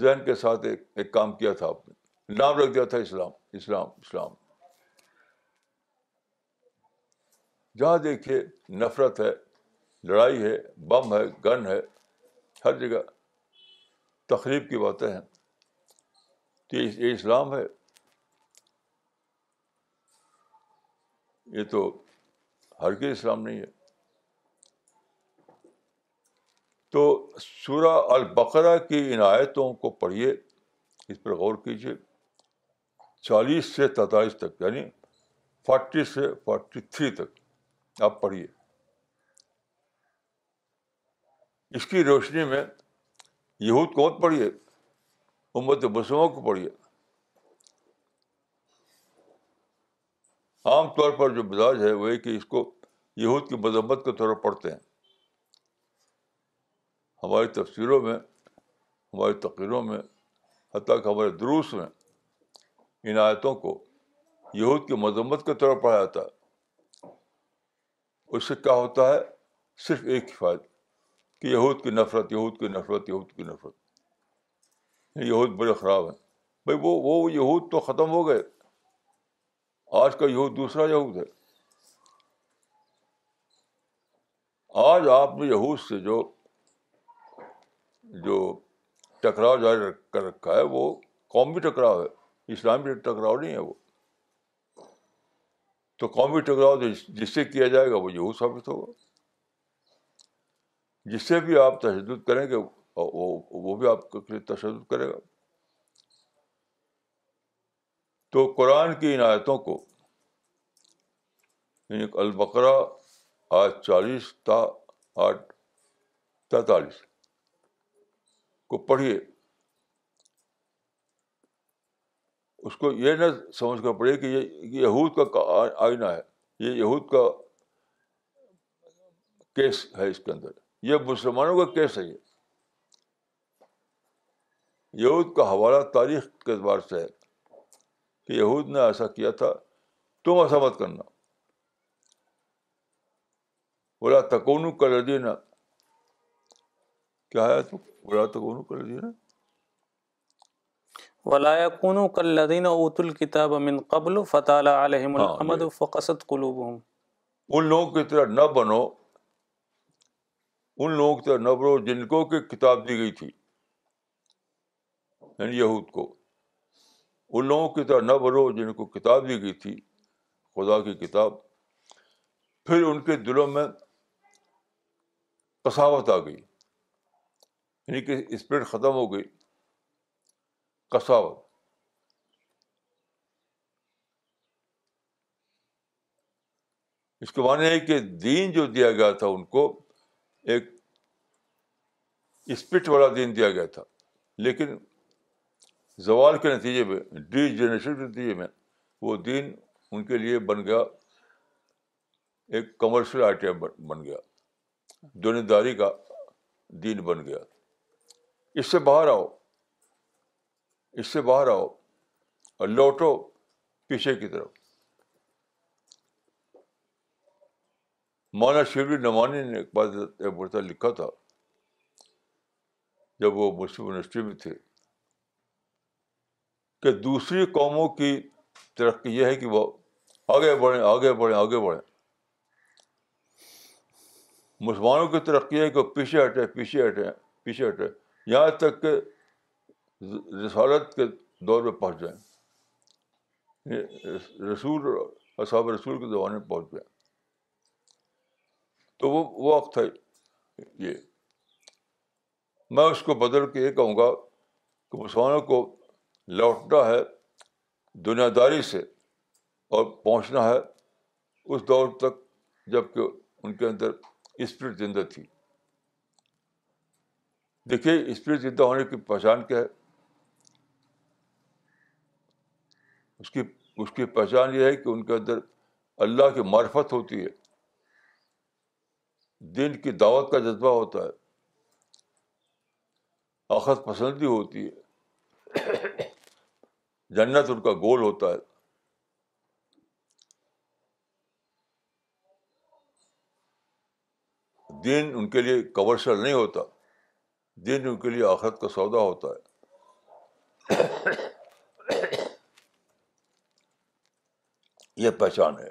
ذہن کے ساتھ ایک ایک کام کیا تھا آپ نے نام رکھ دیا تھا اسلام اسلام اسلام جہاں دیکھیے نفرت ہے لڑائی ہے بم ہے گن ہے ہر جگہ تقریب کی باتیں ہیں یہ اسلام ہے یہ تو ہر کے اسلام نہیں ہے تو سورا البقرہ کی عنایتوں کو پڑھیے اس پر غور کیجیے چالیس سے تینتالیس تک یعنی فورٹی سے فورٹی تھری تک آپ پڑھیے اس کی روشنی میں یہود کو مت پڑھیے امت مسلموں کو پڑھیے عام طور پر جو مزاج ہے وہ کہ اس کو یہود کی مذمت کے طور پر پڑھتے ہیں ہماری تفسیروں میں ہماری تقریروں میں حتیٰ کہ ہمارے دروس میں ان آیتوں کو یہود کی مذمت کے طور پر پڑھا جاتا ہے اس سے کیا ہوتا ہے صرف ایک حفاظت کہ یہود کی نفرت یہود کی نفرت یہود کی نفرت یہود بڑے خراب ہیں بھائی وہ وہ یہود تو ختم ہو گئے آج کا یہود دوسرا یہود ہے آج آپ نے یہود سے جو جو ٹکراؤ جاری کر رکھا ہے وہ قومی ٹکراؤ ہے اسلامی ٹکراؤ نہیں ہے وہ تو قومی ٹکراؤ جس سے کیا جائے گا وہ یہود ثابت ہوگا جس سے بھی آپ تشدد کریں گے اور وہ وہ بھی آپ کے لیے تشدد کرے گا تو قرآن کی عنایتوں کو یعنی البقرا آج چالیس تا آٹھ تینتالیس کو پڑھیے اس کو یہ نہ سمجھ کر پڑے کہ یہ یہود کا آئینہ ہے یہ یہود کا کیس ہے اس کے اندر یہ مسلمانوں کا کیس ہے یہ یہود کا حوالہ تاریخ کے اعتبار سے ہے کہ یہود نے ایسا کیا تھا تم ایسا مت کرنا بولا تکون کتاب قبل فتح ہاں، ان لوگوں کی طرح نہ بنو ان لوگوں کی طرح نہ بنو جن کو کتاب دی گئی تھی یعنی یہود کو ان لوگوں کی طرح نہ بنو جن کو کتاب دی گئی تھی خدا کی کتاب پھر ان کے دلوں میں کساوت آ گئی یعنی کہ اسپرٹ ختم ہو گئی کساوت اس کے معنی ہے کہ دین جو دیا گیا تھا ان کو ایک اسپرٹ والا دین دیا گیا تھا لیکن زوال کے نتیجے میں ڈی جنریشن کے نتیجے میں وہ دین ان کے لیے بن گیا ایک کمرشل آئٹم بن گیا دونیں داری کا دین بن گیا اس سے باہر آؤ اس سے باہر آؤ اور لوٹو پیچھے کی طرف مولانا شیب نمانی نے ایک بات برتا لکھا تھا جب وہ مسلم یونیورسٹی میں تھے کہ دوسری قوموں کی ترقی یہ ہے کہ وہ آگے بڑھیں آگے بڑھیں آگے بڑھیں مسلمانوں کی ترقی ہے کہ پیچھے ہٹے پیچھے ہٹے پیچھے ہٹے یہاں تک کہ رسالت کے دور میں پہنچ جائیں رسول اصحاب رسول کے میں پہنچ جائیں تو وہ وقت ہے یہ میں اس کو بدل کے یہ کہوں گا کہ مسلمانوں کو لوٹنا ہے دنیا داری سے اور پہنچنا ہے اس دور تک جب کہ ان کے اندر اسپرٹ زندہ تھی دیکھیے اسپرٹ زندہ ہونے کی پہچان کیا ہے اس کی اس کی پہچان یہ ہے کہ ان کے اندر اللہ کی معرفت ہوتی ہے دین کی دعوت کا جذبہ ہوتا ہے آخت پسندی ہوتی ہے جنت ان کا گول ہوتا ہے دین ان کے لیے کمرشل نہیں ہوتا دین ان کے لیے آخرت کا سودا ہوتا ہے یہ پہچان ہے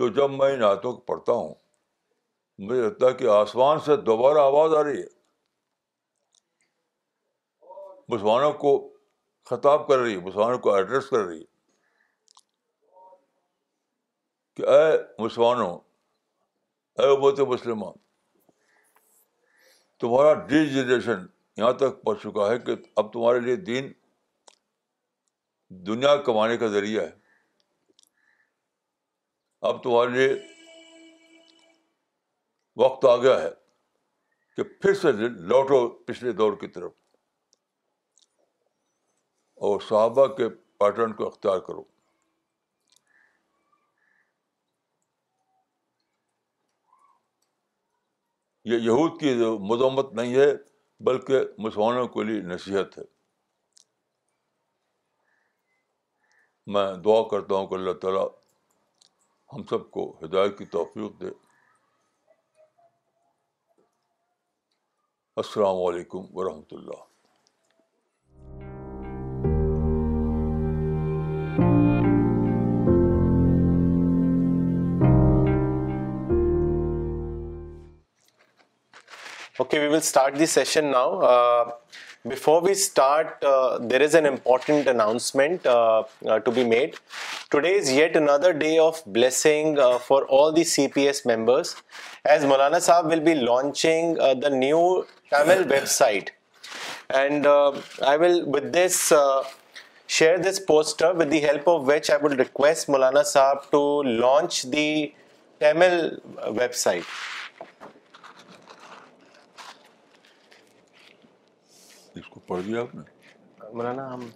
تو جب میں ان آتوں کو پڑھتا ہوں مجھے لگتا ہے کہ آسمان سے دوبارہ آواز آ رہی ہے مسلمانوں کو خطاب کر رہی ہے مسلمانوں کو ایڈریس کر رہی ہے کہ اے مسلمانوں اے بہت مسلمہ تمہارا ڈی جنریشن یہاں تک پہنچ چکا ہے کہ اب تمہارے لیے دین دنیا کمانے کا ذریعہ ہے اب تمہارے لیے وقت آ گیا ہے کہ پھر سے لوٹو پچھلے دور کی طرف اور صحابہ کے پیٹرن کو اختیار کرو یہ یہود کی جو مذمت نہیں ہے بلکہ مسلمانوں کے لیے نصیحت ہے میں دعا کرتا ہوں کہ اللہ تعالیٰ ہم سب کو ہدایت کی توفیق دے السلام علیکم ورحمۃ اللہ Okay, we will start the session now. Uh, before we start, uh, there is an important announcement uh, to be made. Today is yet another day of blessing for all the CPS members, as Maulana Saab will be launching the new Tamil website. And I will, with this, share this poster, with the help of which I would request Maulana Saab to launch the Tamil website. پڑھ لیا آپ نے مولانا ہم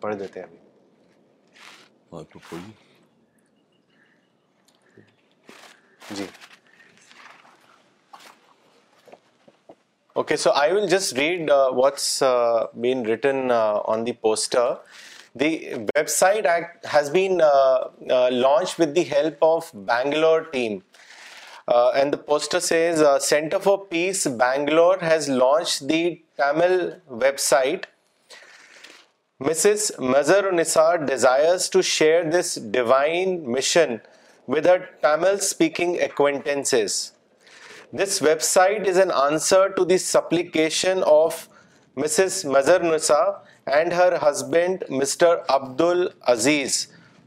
پڑھ دیتے ہیں ابھی ہاں تو پڑھیے جی okay so I will just read what's been written on the poster the web site has been launch with the help of Bangalore team and the poster says centre for peace Bangalore has launch the site Mrs share this ڈیوائنگاڈلز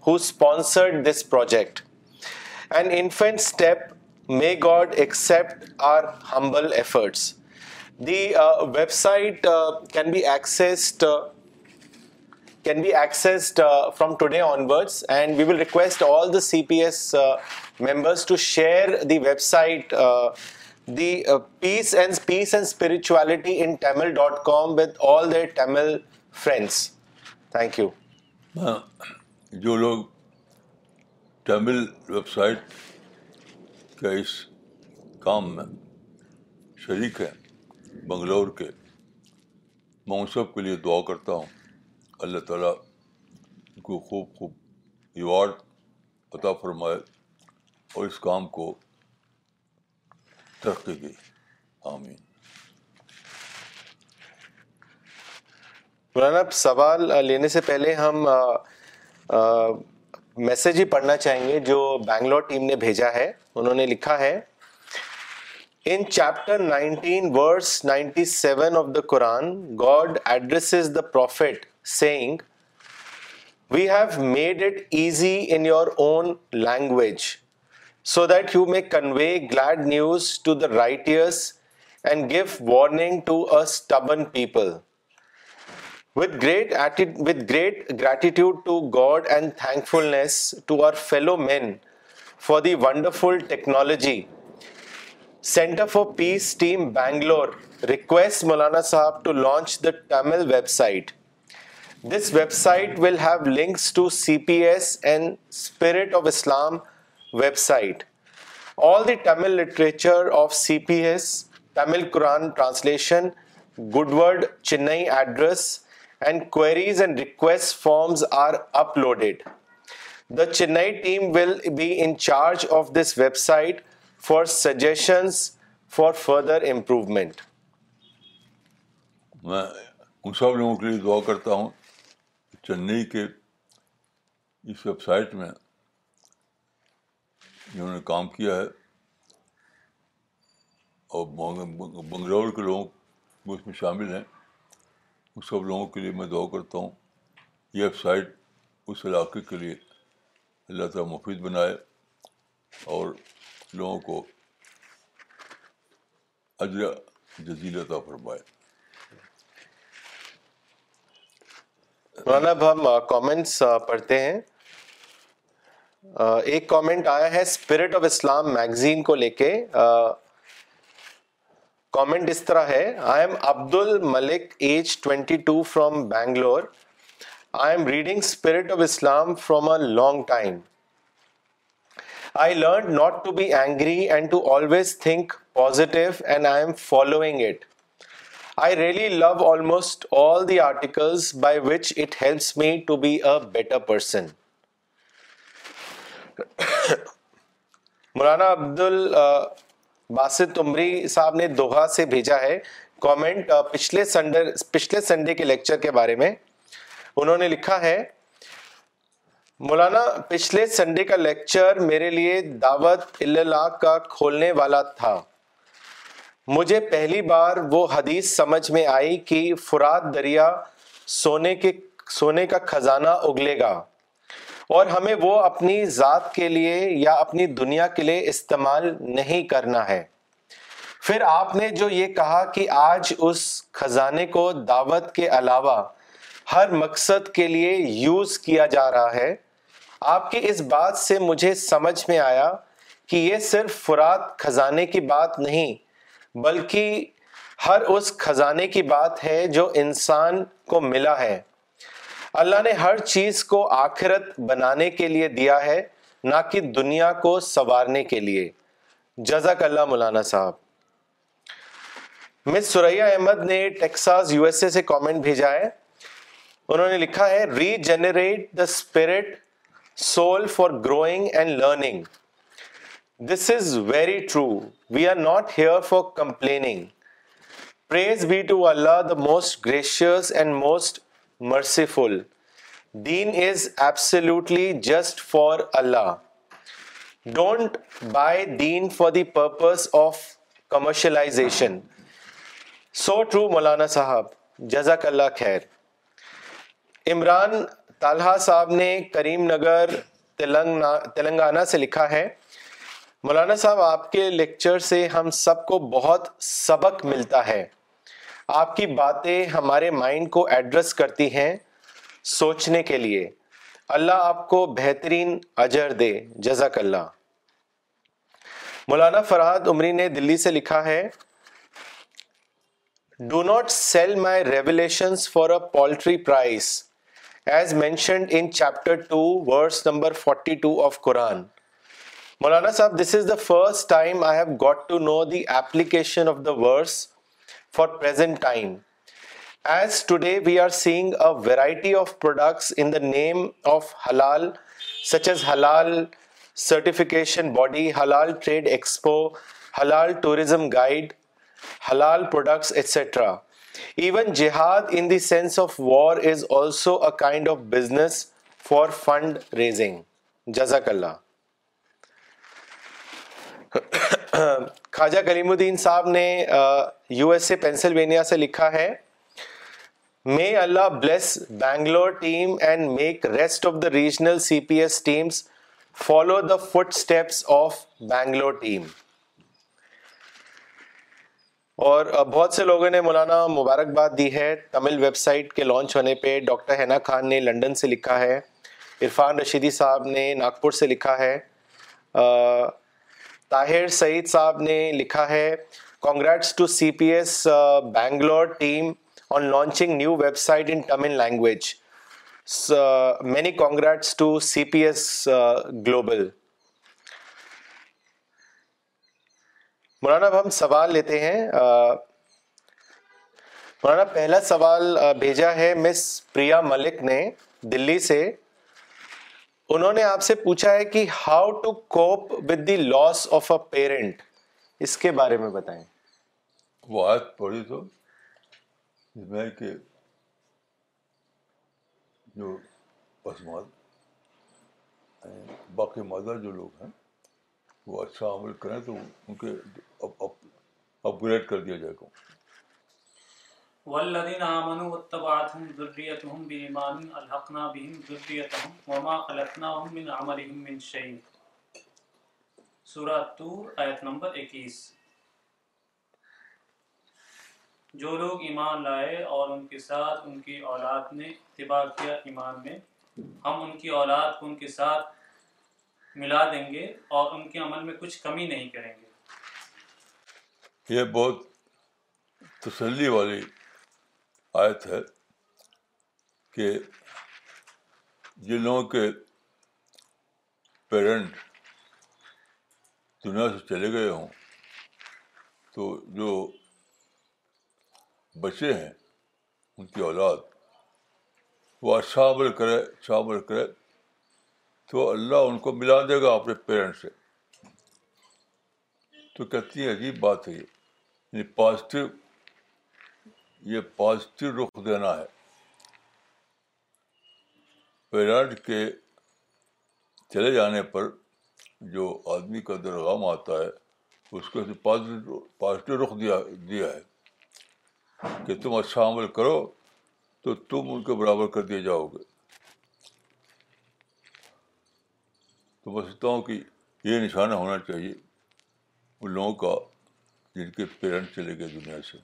who sponsor this project and infant step may God accept our humble efforts web site can be ایک can be accessed from today onwards and we will request all the C P S members the website the peace and peace and spirituality dot com with all دیمل friends thank you جو لوگ site کے اس کام میں شریک ہے بنگلور کے سب کے لیے دعا کرتا ہوں اللہ تعالیٰ ان کو خوب خوب ایوارڈ عطا فرمائے اور اس کام کو ترقی آمین مولانا سوال لینے سے پہلے ہم میسج ہی پڑھنا چاہیں گے جو بینگلور ٹیم نے بھیجا ہے انہوں نے لکھا ہے In chapter 19, verse 97 of the Quran, God addresses the Prophet saying, "We have made it easy in your own language, so that you may convey glad news to the righteous and give warning to a stubborn people." With great gratitude to God and thankfulness to our fellow men for the wonderful technology Center for Peace Team Bangalore requests Maulana Sahab to launch the Tamil website. This website will have links to CPS and Spirit of Islam website. All the Tamil literature of CPS, Tamil Quran translation, Goodword Chennai address and queries and request forms are uploaded. The Chennai team will be in charge of this website for suggestions for further improvement میں ان سب لوگوں کے لیے دعا کرتا ہوں چنئی کے اس ویب سائٹ میں جنہوں نے کام کیا ہے اور بنگلور کے لوگ بھی اس میں شامل ہیں ان سب لوگوں کے لیے میں دعا کرتا ہوں یہ ویب سائٹ اس علاقے کے لیے اللہ تعالیٰ مفید بنائے اور لوگوں کو فرمائے اب ہم کامنٹس پڑھتے ہیں ایک کامنٹ آیا ہے اسپرٹ آف اسلام میگزین کو لے کے کامنٹ اس طرح ہے I am Abdul Malik age twenty two from Bangalore I am reading spirit of Islam from a long time I learn not to be angry and to always think positive and I am following it I really love almost all the articles by which it helps me to be a better person Maulana Abdul Basit عمری صاحب نے دوہا سے بھیجا ہے comment پچھلے Sunday پچھلے Sunday کے lecture کے بارے میں انہوں نے لکھا ہے مولانا پچھلے سنڈے کا لیکچر میرے لیے دعوت اللہ کا کھولنے والا تھا مجھے پہلی بار وہ حدیث سمجھ میں آئی کہ فرات دریا سونے کے سونے کا خزانہ اگلے گا اور ہمیں وہ اپنی ذات کے لیے یا اپنی دنیا کے لیے استعمال نہیں کرنا ہے پھر آپ نے جو یہ کہا کہ آج اس خزانے کو دعوت کے علاوہ ہر مقصد کے لیے یوز کیا جا رہا ہے آپ کی اس بات سے مجھے سمجھ میں آیا کہ یہ صرف فرات خزانے کی بات نہیں بلکہ ہر اس خزانے کی بات ہے جو انسان کو ملا ہے اللہ نے ہر چیز کو آخرت بنانے کے لیے دیا ہے نہ کہ دنیا کو سنوارنے کے لیے جزاک اللہ مولانا صاحب مس سریا احمد نے ٹیکساس یو ایس اے سے کامنٹ بھیجا ہے انہوں نے لکھا ہے regenerate the spirit soul for growing and learning this is very true we are not here for complaining praise be to Allah the most most gracious and merciful then is absolutely just for Allah don't buy then for the purpose of commercialization so true Maulana Sahib جزاک اللہ خیر عمران صاحب نے کریم نگر تلنگانہ سے لکھا ہے مولانا صاحب آپ کے لیکچر سے ہم سب کو بہت سبق ملتا ہے آپ کی باتیں ہمارے مائنڈ کو ایڈریس کرتی ہیں سوچنے کے لیے اللہ آپ کو بہترین اجر دے جزاک اللہ مولانا فرحت عمری نے دلی سے لکھا ہے do not sell my a poultry price as mentioned in chapter 2 verse number 42 of Quran. Maulana Sahib, this is the first time I have got to know the application of the verse for present time, as today we are seeing a variety of products in the name of halal, such as halal certification body, halal trade expo, halal tourism guide, halal products, etc. Even جہاد in the sense of war is also a kind of business for fund raising جزاک اللہ Khwaja Kaleemuddin صاحب نے U S A Pennsylvania سے لکھا ہے may Allah bless Bangalore team and make rest of the regional C P S teams follow the footsteps of Bangalore team اور بہت سے لوگوں نے مولانا مبارکباد دی ہے تمل ویب سائٹ کے لانچ ہونے پہ ڈاکٹر ہینا خان نے لنڈن سے لکھا ہے عرفان رشیدی صاحب نے ناگپور سے لکھا ہے طاہر سعید صاحب نے لکھا ہے congrats to C P S Bangalore team on launching new website in Tamil language many congrats to C P S global Maulana اب ہم سوال لیتے ہیں مولانا پہلا سوال بھیجا ہے مس پریا ملک نے دلی سے انہوں نے آپ سے پوچھا ہے کہ how to cope with the loss of a parent اس کے بارے میں بتائیں وہ آج پڑھی تو میں کہ جو باقی مادہ جو لوگ ہیں وہ اچھا عمل کریں تو ان کے اپ گریڈ کر دیا جائے گا جو لوگ ایمان لائے اور ان کے ساتھ ان کی اولاد نے اتباع کیا ایمان میں ہم ان کی اولاد کو ان کے ساتھ ملا دیں گے اور ان کے عمل میں کچھ کمی نہیں کریں گے یہ بہت تسلی والی آیت ہے کہ جن لوگوں کے پیرنٹ دنیا سے چلے گئے ہوں تو جو بچے ہیں ان کی اولاد وہ اچھا عمل کرے اچھا عمل کرے تو اللہ ان کو ملا دے گا اپنے پیرنٹ سے تو کتنی عجیب بات ہے یہ یعنی پازیٹیو یہ پازیٹیو رخ دینا ہے پیرڈ کے چلے جانے پر جو آدمی کا درغام آتا ہے اس کو پازیٹیو رخ دیا دیا ہے کہ تم اچھا عمل کرو تو تم ان کے برابر کر دیے جاؤ گے تو میں سمجھتا ہوں کہ یہ نشانہ ہونا چاہیے ان لوگوں کا جن کے پیرنٹ چلے گئے دنیا سے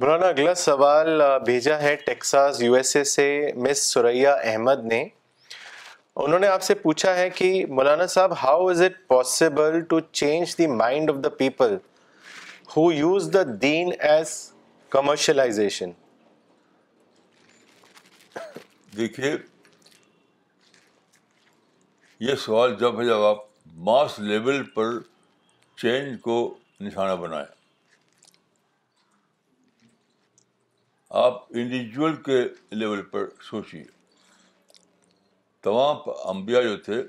مولانا اگلا سوال بھیجا ہے ٹیکساس یو ایس اے سے مس سریا احمد نے انہوں نے آپ سے پوچھا ہے کہ مولانا صاحب how is it possible to change the mind of the people who use the then as commercialization دیکھیے یہ سوال جب ہے جب آپ ماس لیول پر چینج کو نشانہ بنائیں آپ انڈیویجول کے لیول پر سوچیے تمام انبیاء امبیا جو تھے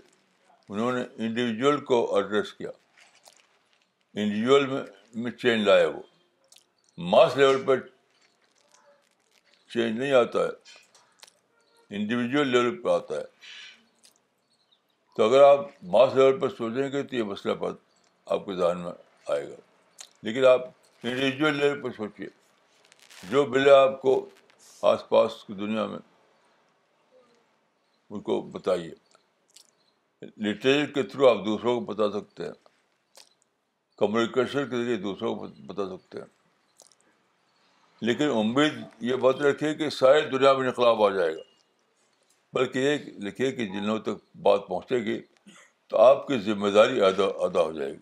انہوں نے انڈیویجول کو ایڈریس کیا انڈیویجول میں چینج لایا وہ ماس لیول پر چینج نہیں آتا ہے انڈیویجول لیول پہ آتا ہے تو اگر آپ ماس لیول پر سوچیں گے تو یہ مسئلہ بات آپ کے ذہن میں آئے گا لیکن آپ انڈیویجول لیول پر سوچیے جو بلے آپ کو آس پاس کی دنیا میں ان کو بتائیے لٹریچر کے تھرو آپ دوسروں کو بتا سکتے ہیں کمیونیکیشن کے ذریعے دوسروں کو بتا سکتے ہیں لیکن امید یہ بات رکھیے کہ سارے دنیا میں انقلاب آ جائے گا بلکہ یہ لکھے کہ جن لوگوں تک بات پہنچے گی تو آپ کی ذمہ داری ادا ادا ہو جائے گی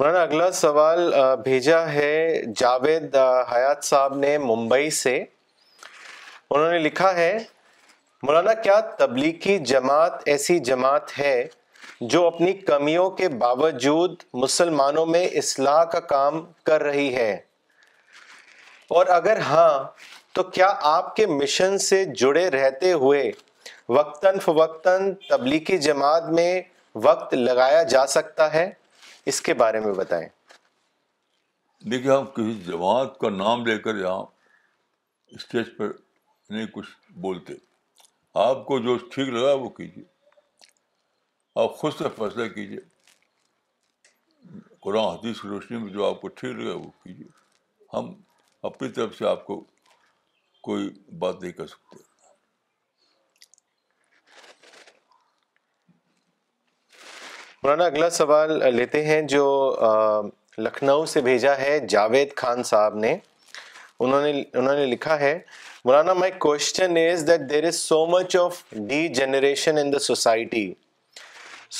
مولانا اگلا سوال بھیجا ہے جاوید حیات صاحب نے ممبئی سے انہوں نے لکھا ہے مولانا کیا تبلیغی جماعت ایسی جماعت ہے جو اپنی کمیوں کے باوجود مسلمانوں میں اصلاح کا کام کر رہی ہے اور اگر ہاں تو کیا آپ کے مشن سے جڑے رہتے ہوئے وقتاً فوقتاً تبلیغی جماعت میں وقت لگایا جا سکتا ہے اس کے بارے میں بتائیں دیکھیے ہم کسی جماعت کا نام لے کر یہاں اسٹیج پر نہیں کچھ بولتے آپ کو جو ٹھیک لگا وہ کیجیے آپ خود سے فیصلہ کیجیے قرآن حدیث کی روشنی میں جو آپ کو ٹھیک لگا وہ کیجیے ہم اپنی طرف سے آپ کو کوئی بات نہیں کر سکتے مولانا اگلا سوال لیتے ہیں جو لکھنؤ سے بھیجا ہے جاوید خان صاحب نے انہوں نے انہوں نے لکھا ہے مولانا my question is that there is so much of degeneration in the society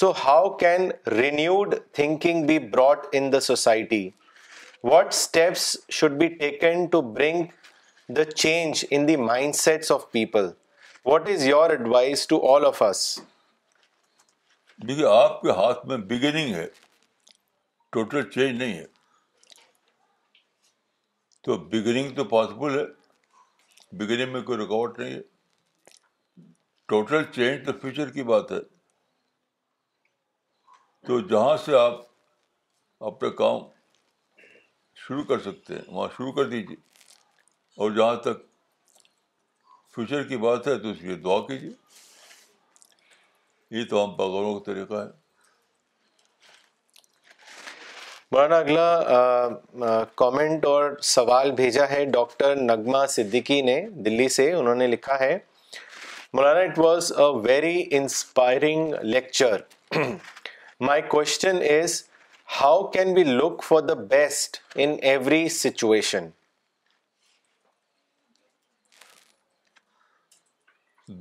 so how can renewed thinking be brought in the society what steps should be taken to bring the change in the mind sets of people what is your advice to all of us دیکھیے آپ کے ہاتھ میں beginning ہے total change نہیں ہے تو beginning تو پاسبل ہے بگننگ میں کوئی رکاوٹ نہیں ہے ٹوٹل چینج تو فیوچر کی بات ہے تو جہاں سے آپ اپنے کام شروع کر سکتے ہیں وہاں شروع کر دیجیے اور جہاں تک فیوچر کی بات ہے تو اس لیے دعا کیجیے یہ تو ہم پاگلوں کا طریقہ ہے مولانا اگلا کامنٹ اور سوال بھیجا ہے ڈاکٹر نگما صدیقی نے دلی سے انہوں نے لکھا ہے مولانا it was a very inspiring lecture my question is how can be look for the best in every situation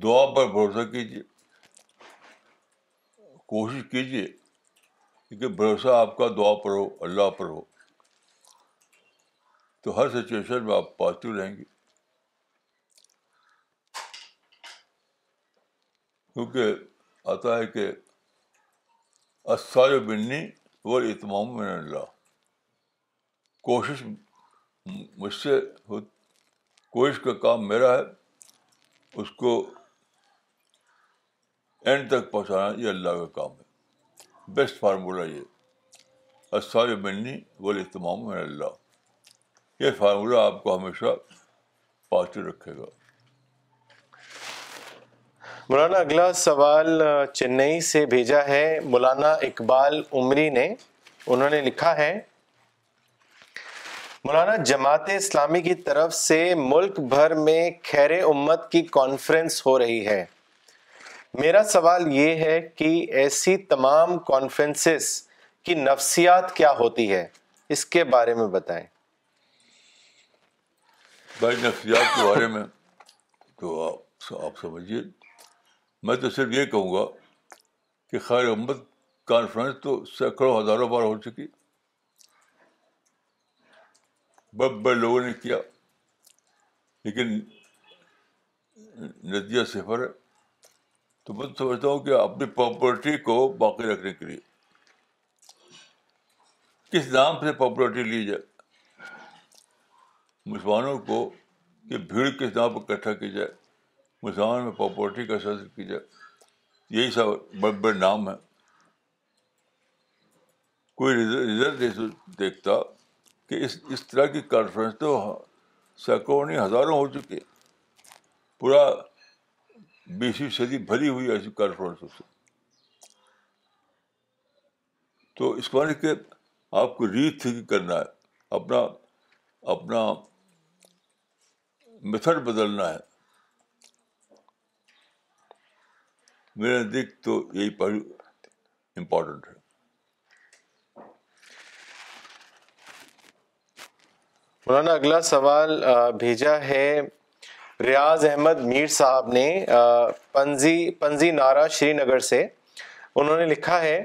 دعا پر بھروسہ کیجیے کوشش کیجیے کہ بھروسہ آپ کا دعا پر ہو اللہ پر ہو تو ہر سچویشن میں آپ پازیٹیو رہیں گے کیونکہ آتا ہے کہ اسار بنی اور اتمام میں اللہ کوشش مجھ سے کوشش کا کام میرا ہے اس کو اینڈ تک پہنچانا یہ اللہ کا کام ہے بیسٹ فارمولہ یہ اسار بول ہے اللہ یہ فارمولہ آپ کو ہمیشہ پازیٹو رکھے گا مولانا اگلا سوال چنئی سے بھیجا ہے مولانا اقبال عمری نے انہوں نے لکھا ہے مولانا جماعت اسلامی کی طرف سے ملک بھر میں خیر امت کی کانفرنس ہو رہی ہے میرا سوال یہ ہے کہ ایسی تمام کانفرنسز کی نفسیات کیا ہوتی ہے اس کے بارے میں بتائیں بھائی نفسیات کے بارے میں تو آپ آپ سمجھیے میں تو صرف یہ کہوں گا کہ خیر امت کانفرنس تو سیکڑوں ہزاروں بار ہو چکی بڑے بڑے لوگوں نے کیا لیکن ندیہ سفر ہے تو میں سمجھتا ہوں کہ اپنی پاپولرٹی کو باقی رکھنے کے لیے کس نام سے پاپولرٹی لی جائے مسلمانوں کو کہ بھیڑ کس نام پر اکٹھا کی جائے مسلمانوں میں پاپولرٹی کا سر کی جائے یہی سب بڑے بڑے نام ہیں کوئی نہیں دیکھتا کہ اس اس طرح کی کانفرنس تو سینکڑوں نہیں ہزاروں ہو چکی پورا بیسویں صدی بھری ہوئی ایسی کانفرنس تو اس کو کہ آپ کو ری تھنک کرنا ہے اپنا اپنا میتھڈ بدلنا ہے میرے نزدیک تو یہی پہلو امپورٹنٹ ہے مولانا اگلا سوال بھیجا ہے ریاض احمد میر صاحب نے پنزی پنزی نارا شری نگر سے انہوں نے لکھا ہے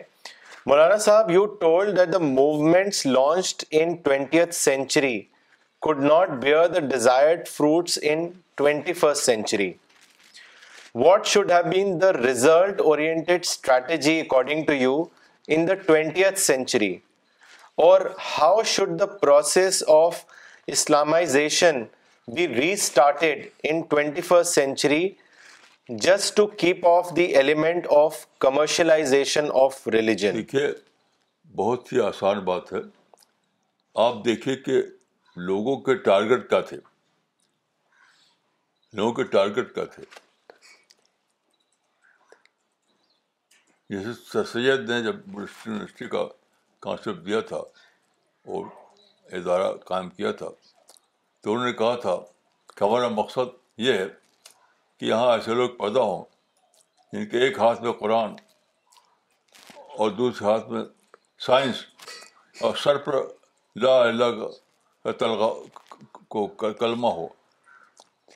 مولانا صاحب you told launch twentieth century could not twenty first century what should have been the result or twentieth century or how should the process of Islamization be restarted in twenty first century just to keep off the element of commercialization of religion دیکھیے بہت ہی آسان بات ہے آپ دیکھیے کہ لوگوں کے ٹارگٹ کیا تھے لوگوں کے ٹارگٹ کیا تھے جیسے سر سید نے جب یونیورسٹی کا کانسیپٹ دیا تھا اور ادارہ قائم کیا تھا تو انہوں نے کہا تھا کہ ہمارا مقصد یہ ہے کہ یہاں ایسے لوگ پیدا ہوں جن کے ایک ہاتھ میں قرآن اور دوسرے ہاتھ میں سائنس اور سر پر لا تلغ کو کلمہ ہو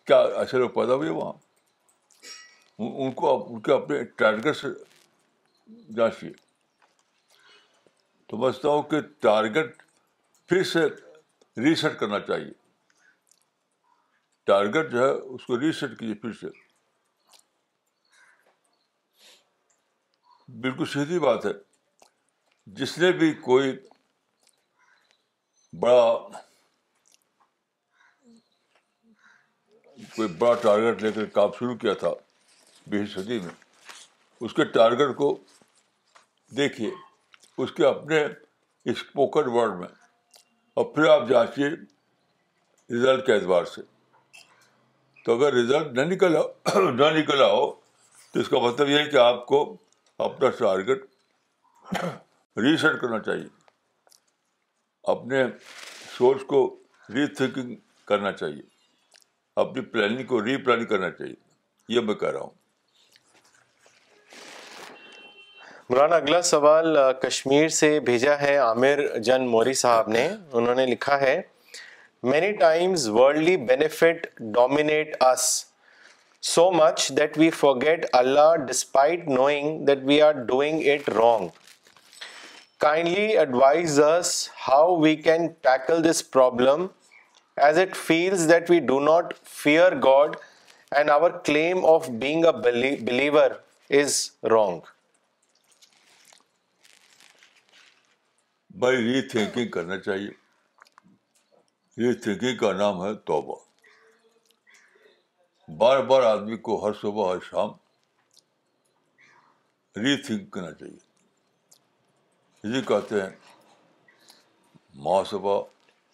کیا ایسے لوگ پیدا ہوئے وہاں ان کو ان کے اپنے ٹارگیٹ سے جانچیے میں سمجھتا ہوں کہ ٹارگیٹ پھر سے ریسیٹ کرنا چاہیے ٹارگیٹ جو ہے اس کو ریسیٹ کیجیے پھر سے بالکل سیدھی بات ہے جس نے بھی کوئی بڑا کوئی بڑا ٹارگیٹ لے کر کام شروع کیا تھا بیس صدی میں اس کے ٹارگیٹ کو دیکھیے اس کے اپنے اسپوکن ورڈ میں اور پھر آپ جانچیے رزلٹ کے اعتبار سے تو اگر رزلٹ نہ نکلا نہ نکلا ہو تو اس کا مطلب یہ ہے کہ آپ کو اپنا ٹارگیٹ ریسیٹ کرنا چاہیے اپنے سوچ کو ری تھنکنگ کرنا چاہیے اپنی پلاننگ کو ری پلاننگ کرنا چاہیے یہ میں کہہ رہا ہوں مولانا اگلا سوال کشمیر سے بھیجا ہے عامر جن موری صاحب نے انہوں نے لکھا ہے many times worldly benefit dominate us so much that we forget Allah despite knowing that we are doing it wrong kindly advise us how we can tackle this problem as it feels that we do not fear God and our claim of being a believer is wrong بھائی ری thinking کرنا چاہیے ری thinking کا نام ہے توبہ بار بار آدمی کو ہر صبح ہر شام ری تھنک کرنا چاہیے کہتے ہیں محاسبہ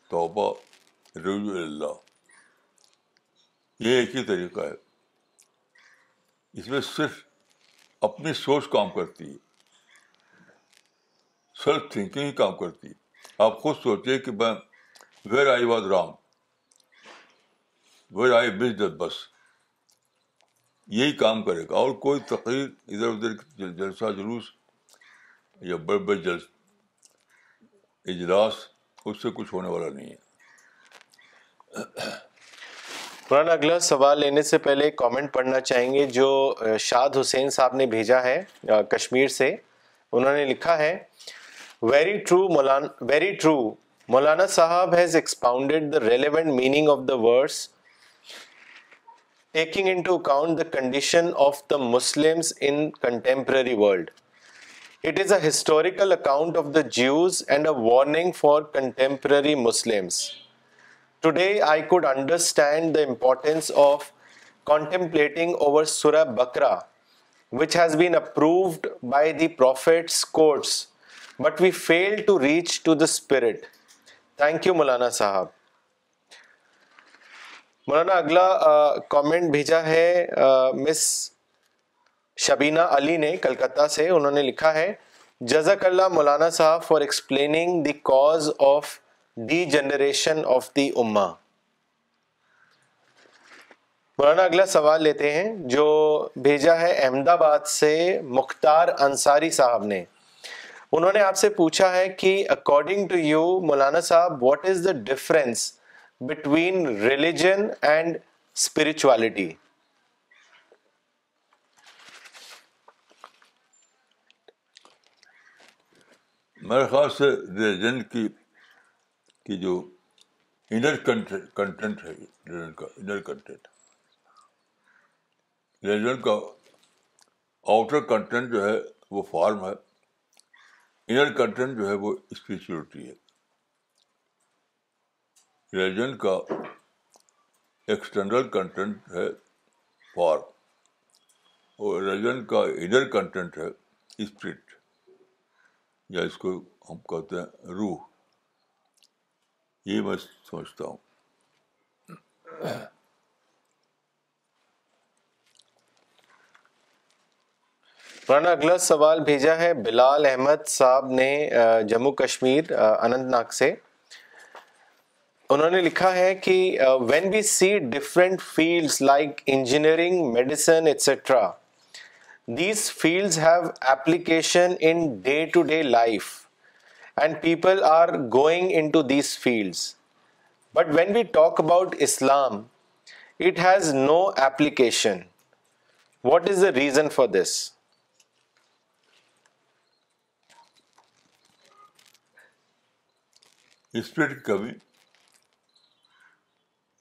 توبہ رضی اللہ یہ ایک ہی طریقہ ہے اس میں صرف اپنی سوچ کام کرتی ہے سیلف تھنکنگ ہی کام کرتی ہے آپ خود سوچیے کہ میں ویر آئی واز رام ویر آئی بس یہی کام کرے گا اور کوئی تقریر ادھر ادھر جلسہ جلوس یا بڑے بڑے جلس اجلاس اس سے کچھ ہونے والا نہیں ہے قرآن اگلا سوال لینے سے پہلے کامنٹ پڑھنا چاہیں گے جو شاد حسین صاحب نے بھیجا ہے کشمیر سے انہوں نے لکھا ہے Very true. Maulana Sahab has expounded the relevant meaning of the verse, taking into account the condition of the Muslims in contemporary world. It is a historical account of the Jews and a warning for contemporary Muslims. Today I could understand the importance of contemplating over Surah Baqarah, which has been approved by the Prophet's courts but we fail to reach to the spirit thank you مولانا صاحب مولانا اگلا comment بھیجا ہے مس علی نے کلکتہ سے انہوں نے لکھا ہے جزاک Allah Maulana Sahab for explaining the cause of degeneration of the اما مولانا اگلا سوال لیتے ہیں جو بھیجا ہے احمد آباد سے مختار انصاری صاحب نے انہوں نے آپ سے پوچھا ہے کہ اکارڈنگ ٹو یو مولانا صاحب what is the difference between religion and spirituality میرے سے ریلیجن کی جو انر کنٹینٹ ہے ریلیجن کا آؤٹر کنٹینٹ جو ہے وہ فارم ہے انر کنٹینٹ جو ہے وہ اسپریچولیٹی ہے ریلیجن کا ایکسٹرنل کنٹینٹ ہے فارم اور ریلیجن کا انر کنٹینٹ ہے اسپرٹ یا اس کو ہم کہتے ہیں روح یہ میں سمجھتا ہوں مولانا اگلا سوال بھیجا ہے بلال احمد صاحب نے جموں کشمیر اننت ناگ سے انہوں نے لکھا ہے کہ when we see different fields like engineering medicine etcetera these fields have application in day day to life and people are going into these fields but when we talk about Islam it has no application what is the reason for this speed کی کمی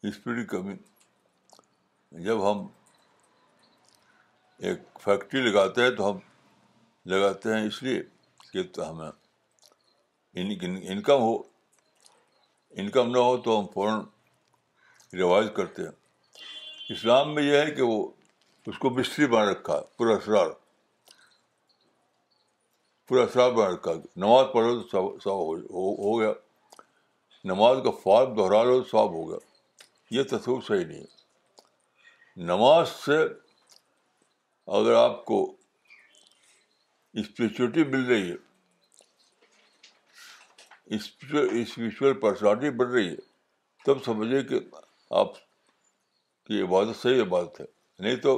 speed کی کمی جب ہم ایک factory لگاتے ہیں تو ہم لگاتے ہیں اس لیے کہ ہمیں انکم ہو انکم نہ ہو تو ہم فوراً رواج کرتے ہیں اسلام میں یہ ہے کہ وہ اس کو مستری بنا رکھا ہے پورا اسرار پورا اسرار بنا رکھا نماز پڑھو تو ہو گیا نماز کا فارم دہرا لو ہو ہوگا یہ تصور صحیح نہیں ہے نماز سے اگر آپ کو اسپریچولیٹی مل رہی ہے اسپریچل پرسنالٹی بڑھ رہی ہے تب سمجھے کہ آپ کی عبادت صحیح عبادت ہے نہیں تو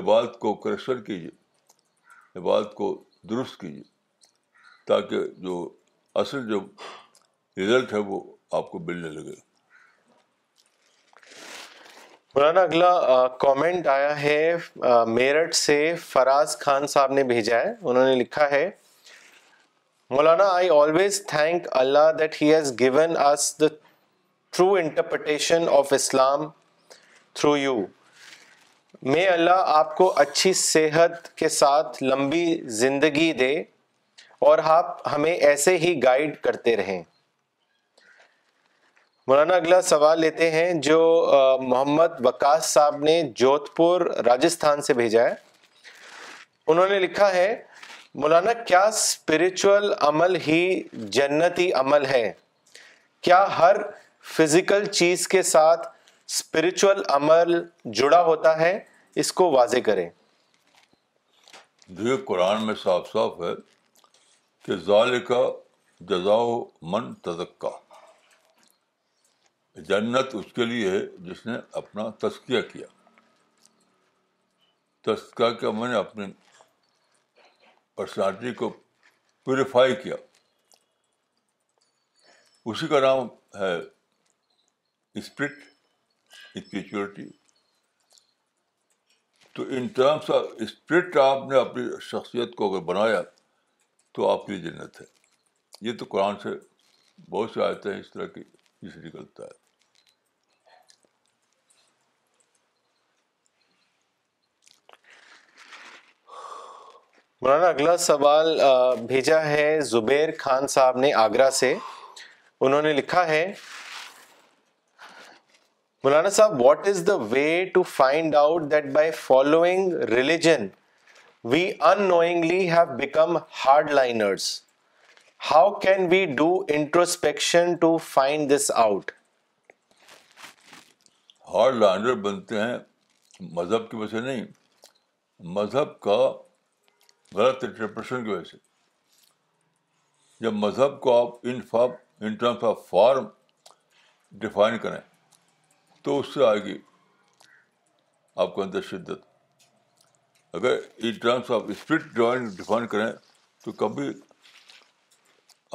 عبادت کو کریکشن کیجیے عبادت کو درست کیجیے تاکہ جو اصل جو ریزلٹ ہے وہ آپ کو ملنے لگے مولانا اگلا کامنٹ آیا ہے میرٹ سے فراز خان صاحب نے بھیجا ہے انہوں نے لکھا ہے مولانا I always thank Allah that he has given us the true interpretation of Islam through you میں اللہ آپ کو اچھی صحت کے ساتھ لمبی زندگی دے اور آپ ہمیں ایسے ہی گائیڈ کرتے رہیں مولانا اگلا سوال لیتے ہیں جو محمد وکاس صاحب نے جودھ پور راجستھان سے بھیجا ہے انہوں نے لکھا ہے مولانا کیا اسپرچل عمل ہی جنتی عمل ہے کیا ہر فزیکل چیز کے ساتھ اسپرچل عمل جڑا ہوتا ہے اس کو واضح کریں قرآن میں صاف صاف ہے کہ جزاؤ من جنت اس کے لیے ہے جس نے اپنا تذکیہ کیا تذکیہ کیا میں نے اپنی پرسنالٹی کو پیوریفائی کیا اسی کا نام ہے اسپرٹ اسپریچولیٹی تو ان ٹرمس آف اسپرٹ آپ نے اپنی شخصیت کو اگر بنایا تو آپ کی جنت ہے یہ تو قرآن سے بہت سے آئے تھے اس طرح کی اس نکلتا ہے مولانا اگلا سوال بھیجا ہے زبیر خان صاحب نے آگرہ سے انہوں نے لکھا ہے مولانا صاحب what is the way to find out that by following religion we unknowingly have become hard liners how can we do introspection to find this out hard liner بنتے ہیں مذہب کی وجہ سے نہیں مذہب کا غلط انٹرپریشن کی وجہ سے جب مذہب کو آپ ان form in terms of form define کریں تو اس سے آئے گی آپ کے اندر شدت اگر in terms of spirit define کریں تو کبھی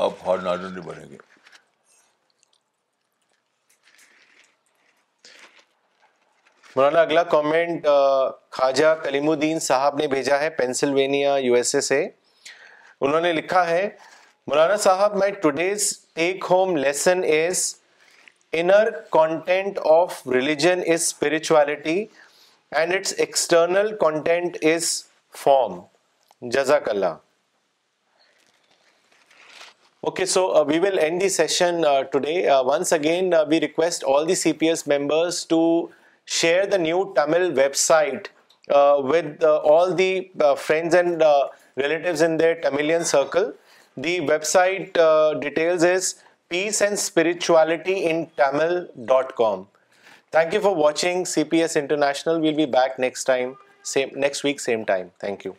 آپ ہارڈ نارڈر نہیں بنیں گے مولانا اگلا کامنٹ خواجہ کلیم الدین صاحب نے بھیجا ہے پینسلوینیا یو ایس اے سے انہوں نے لکھا ہے Maulana Sahab my today's take home lesson is inner content of religion is spirituality and its external content is form جزاک Allah Okay, so uh, we will end the session uh, today. Uh, once again, uh, we request all the CPS members to share the new Tamil website uh, with uh, all the uh, friends and relatives in their Tamilian circle. The website details is peaceandspiritualityintamil.com. Thank you for watching CPS International. We'll be back next time, next week, same time. Thank you.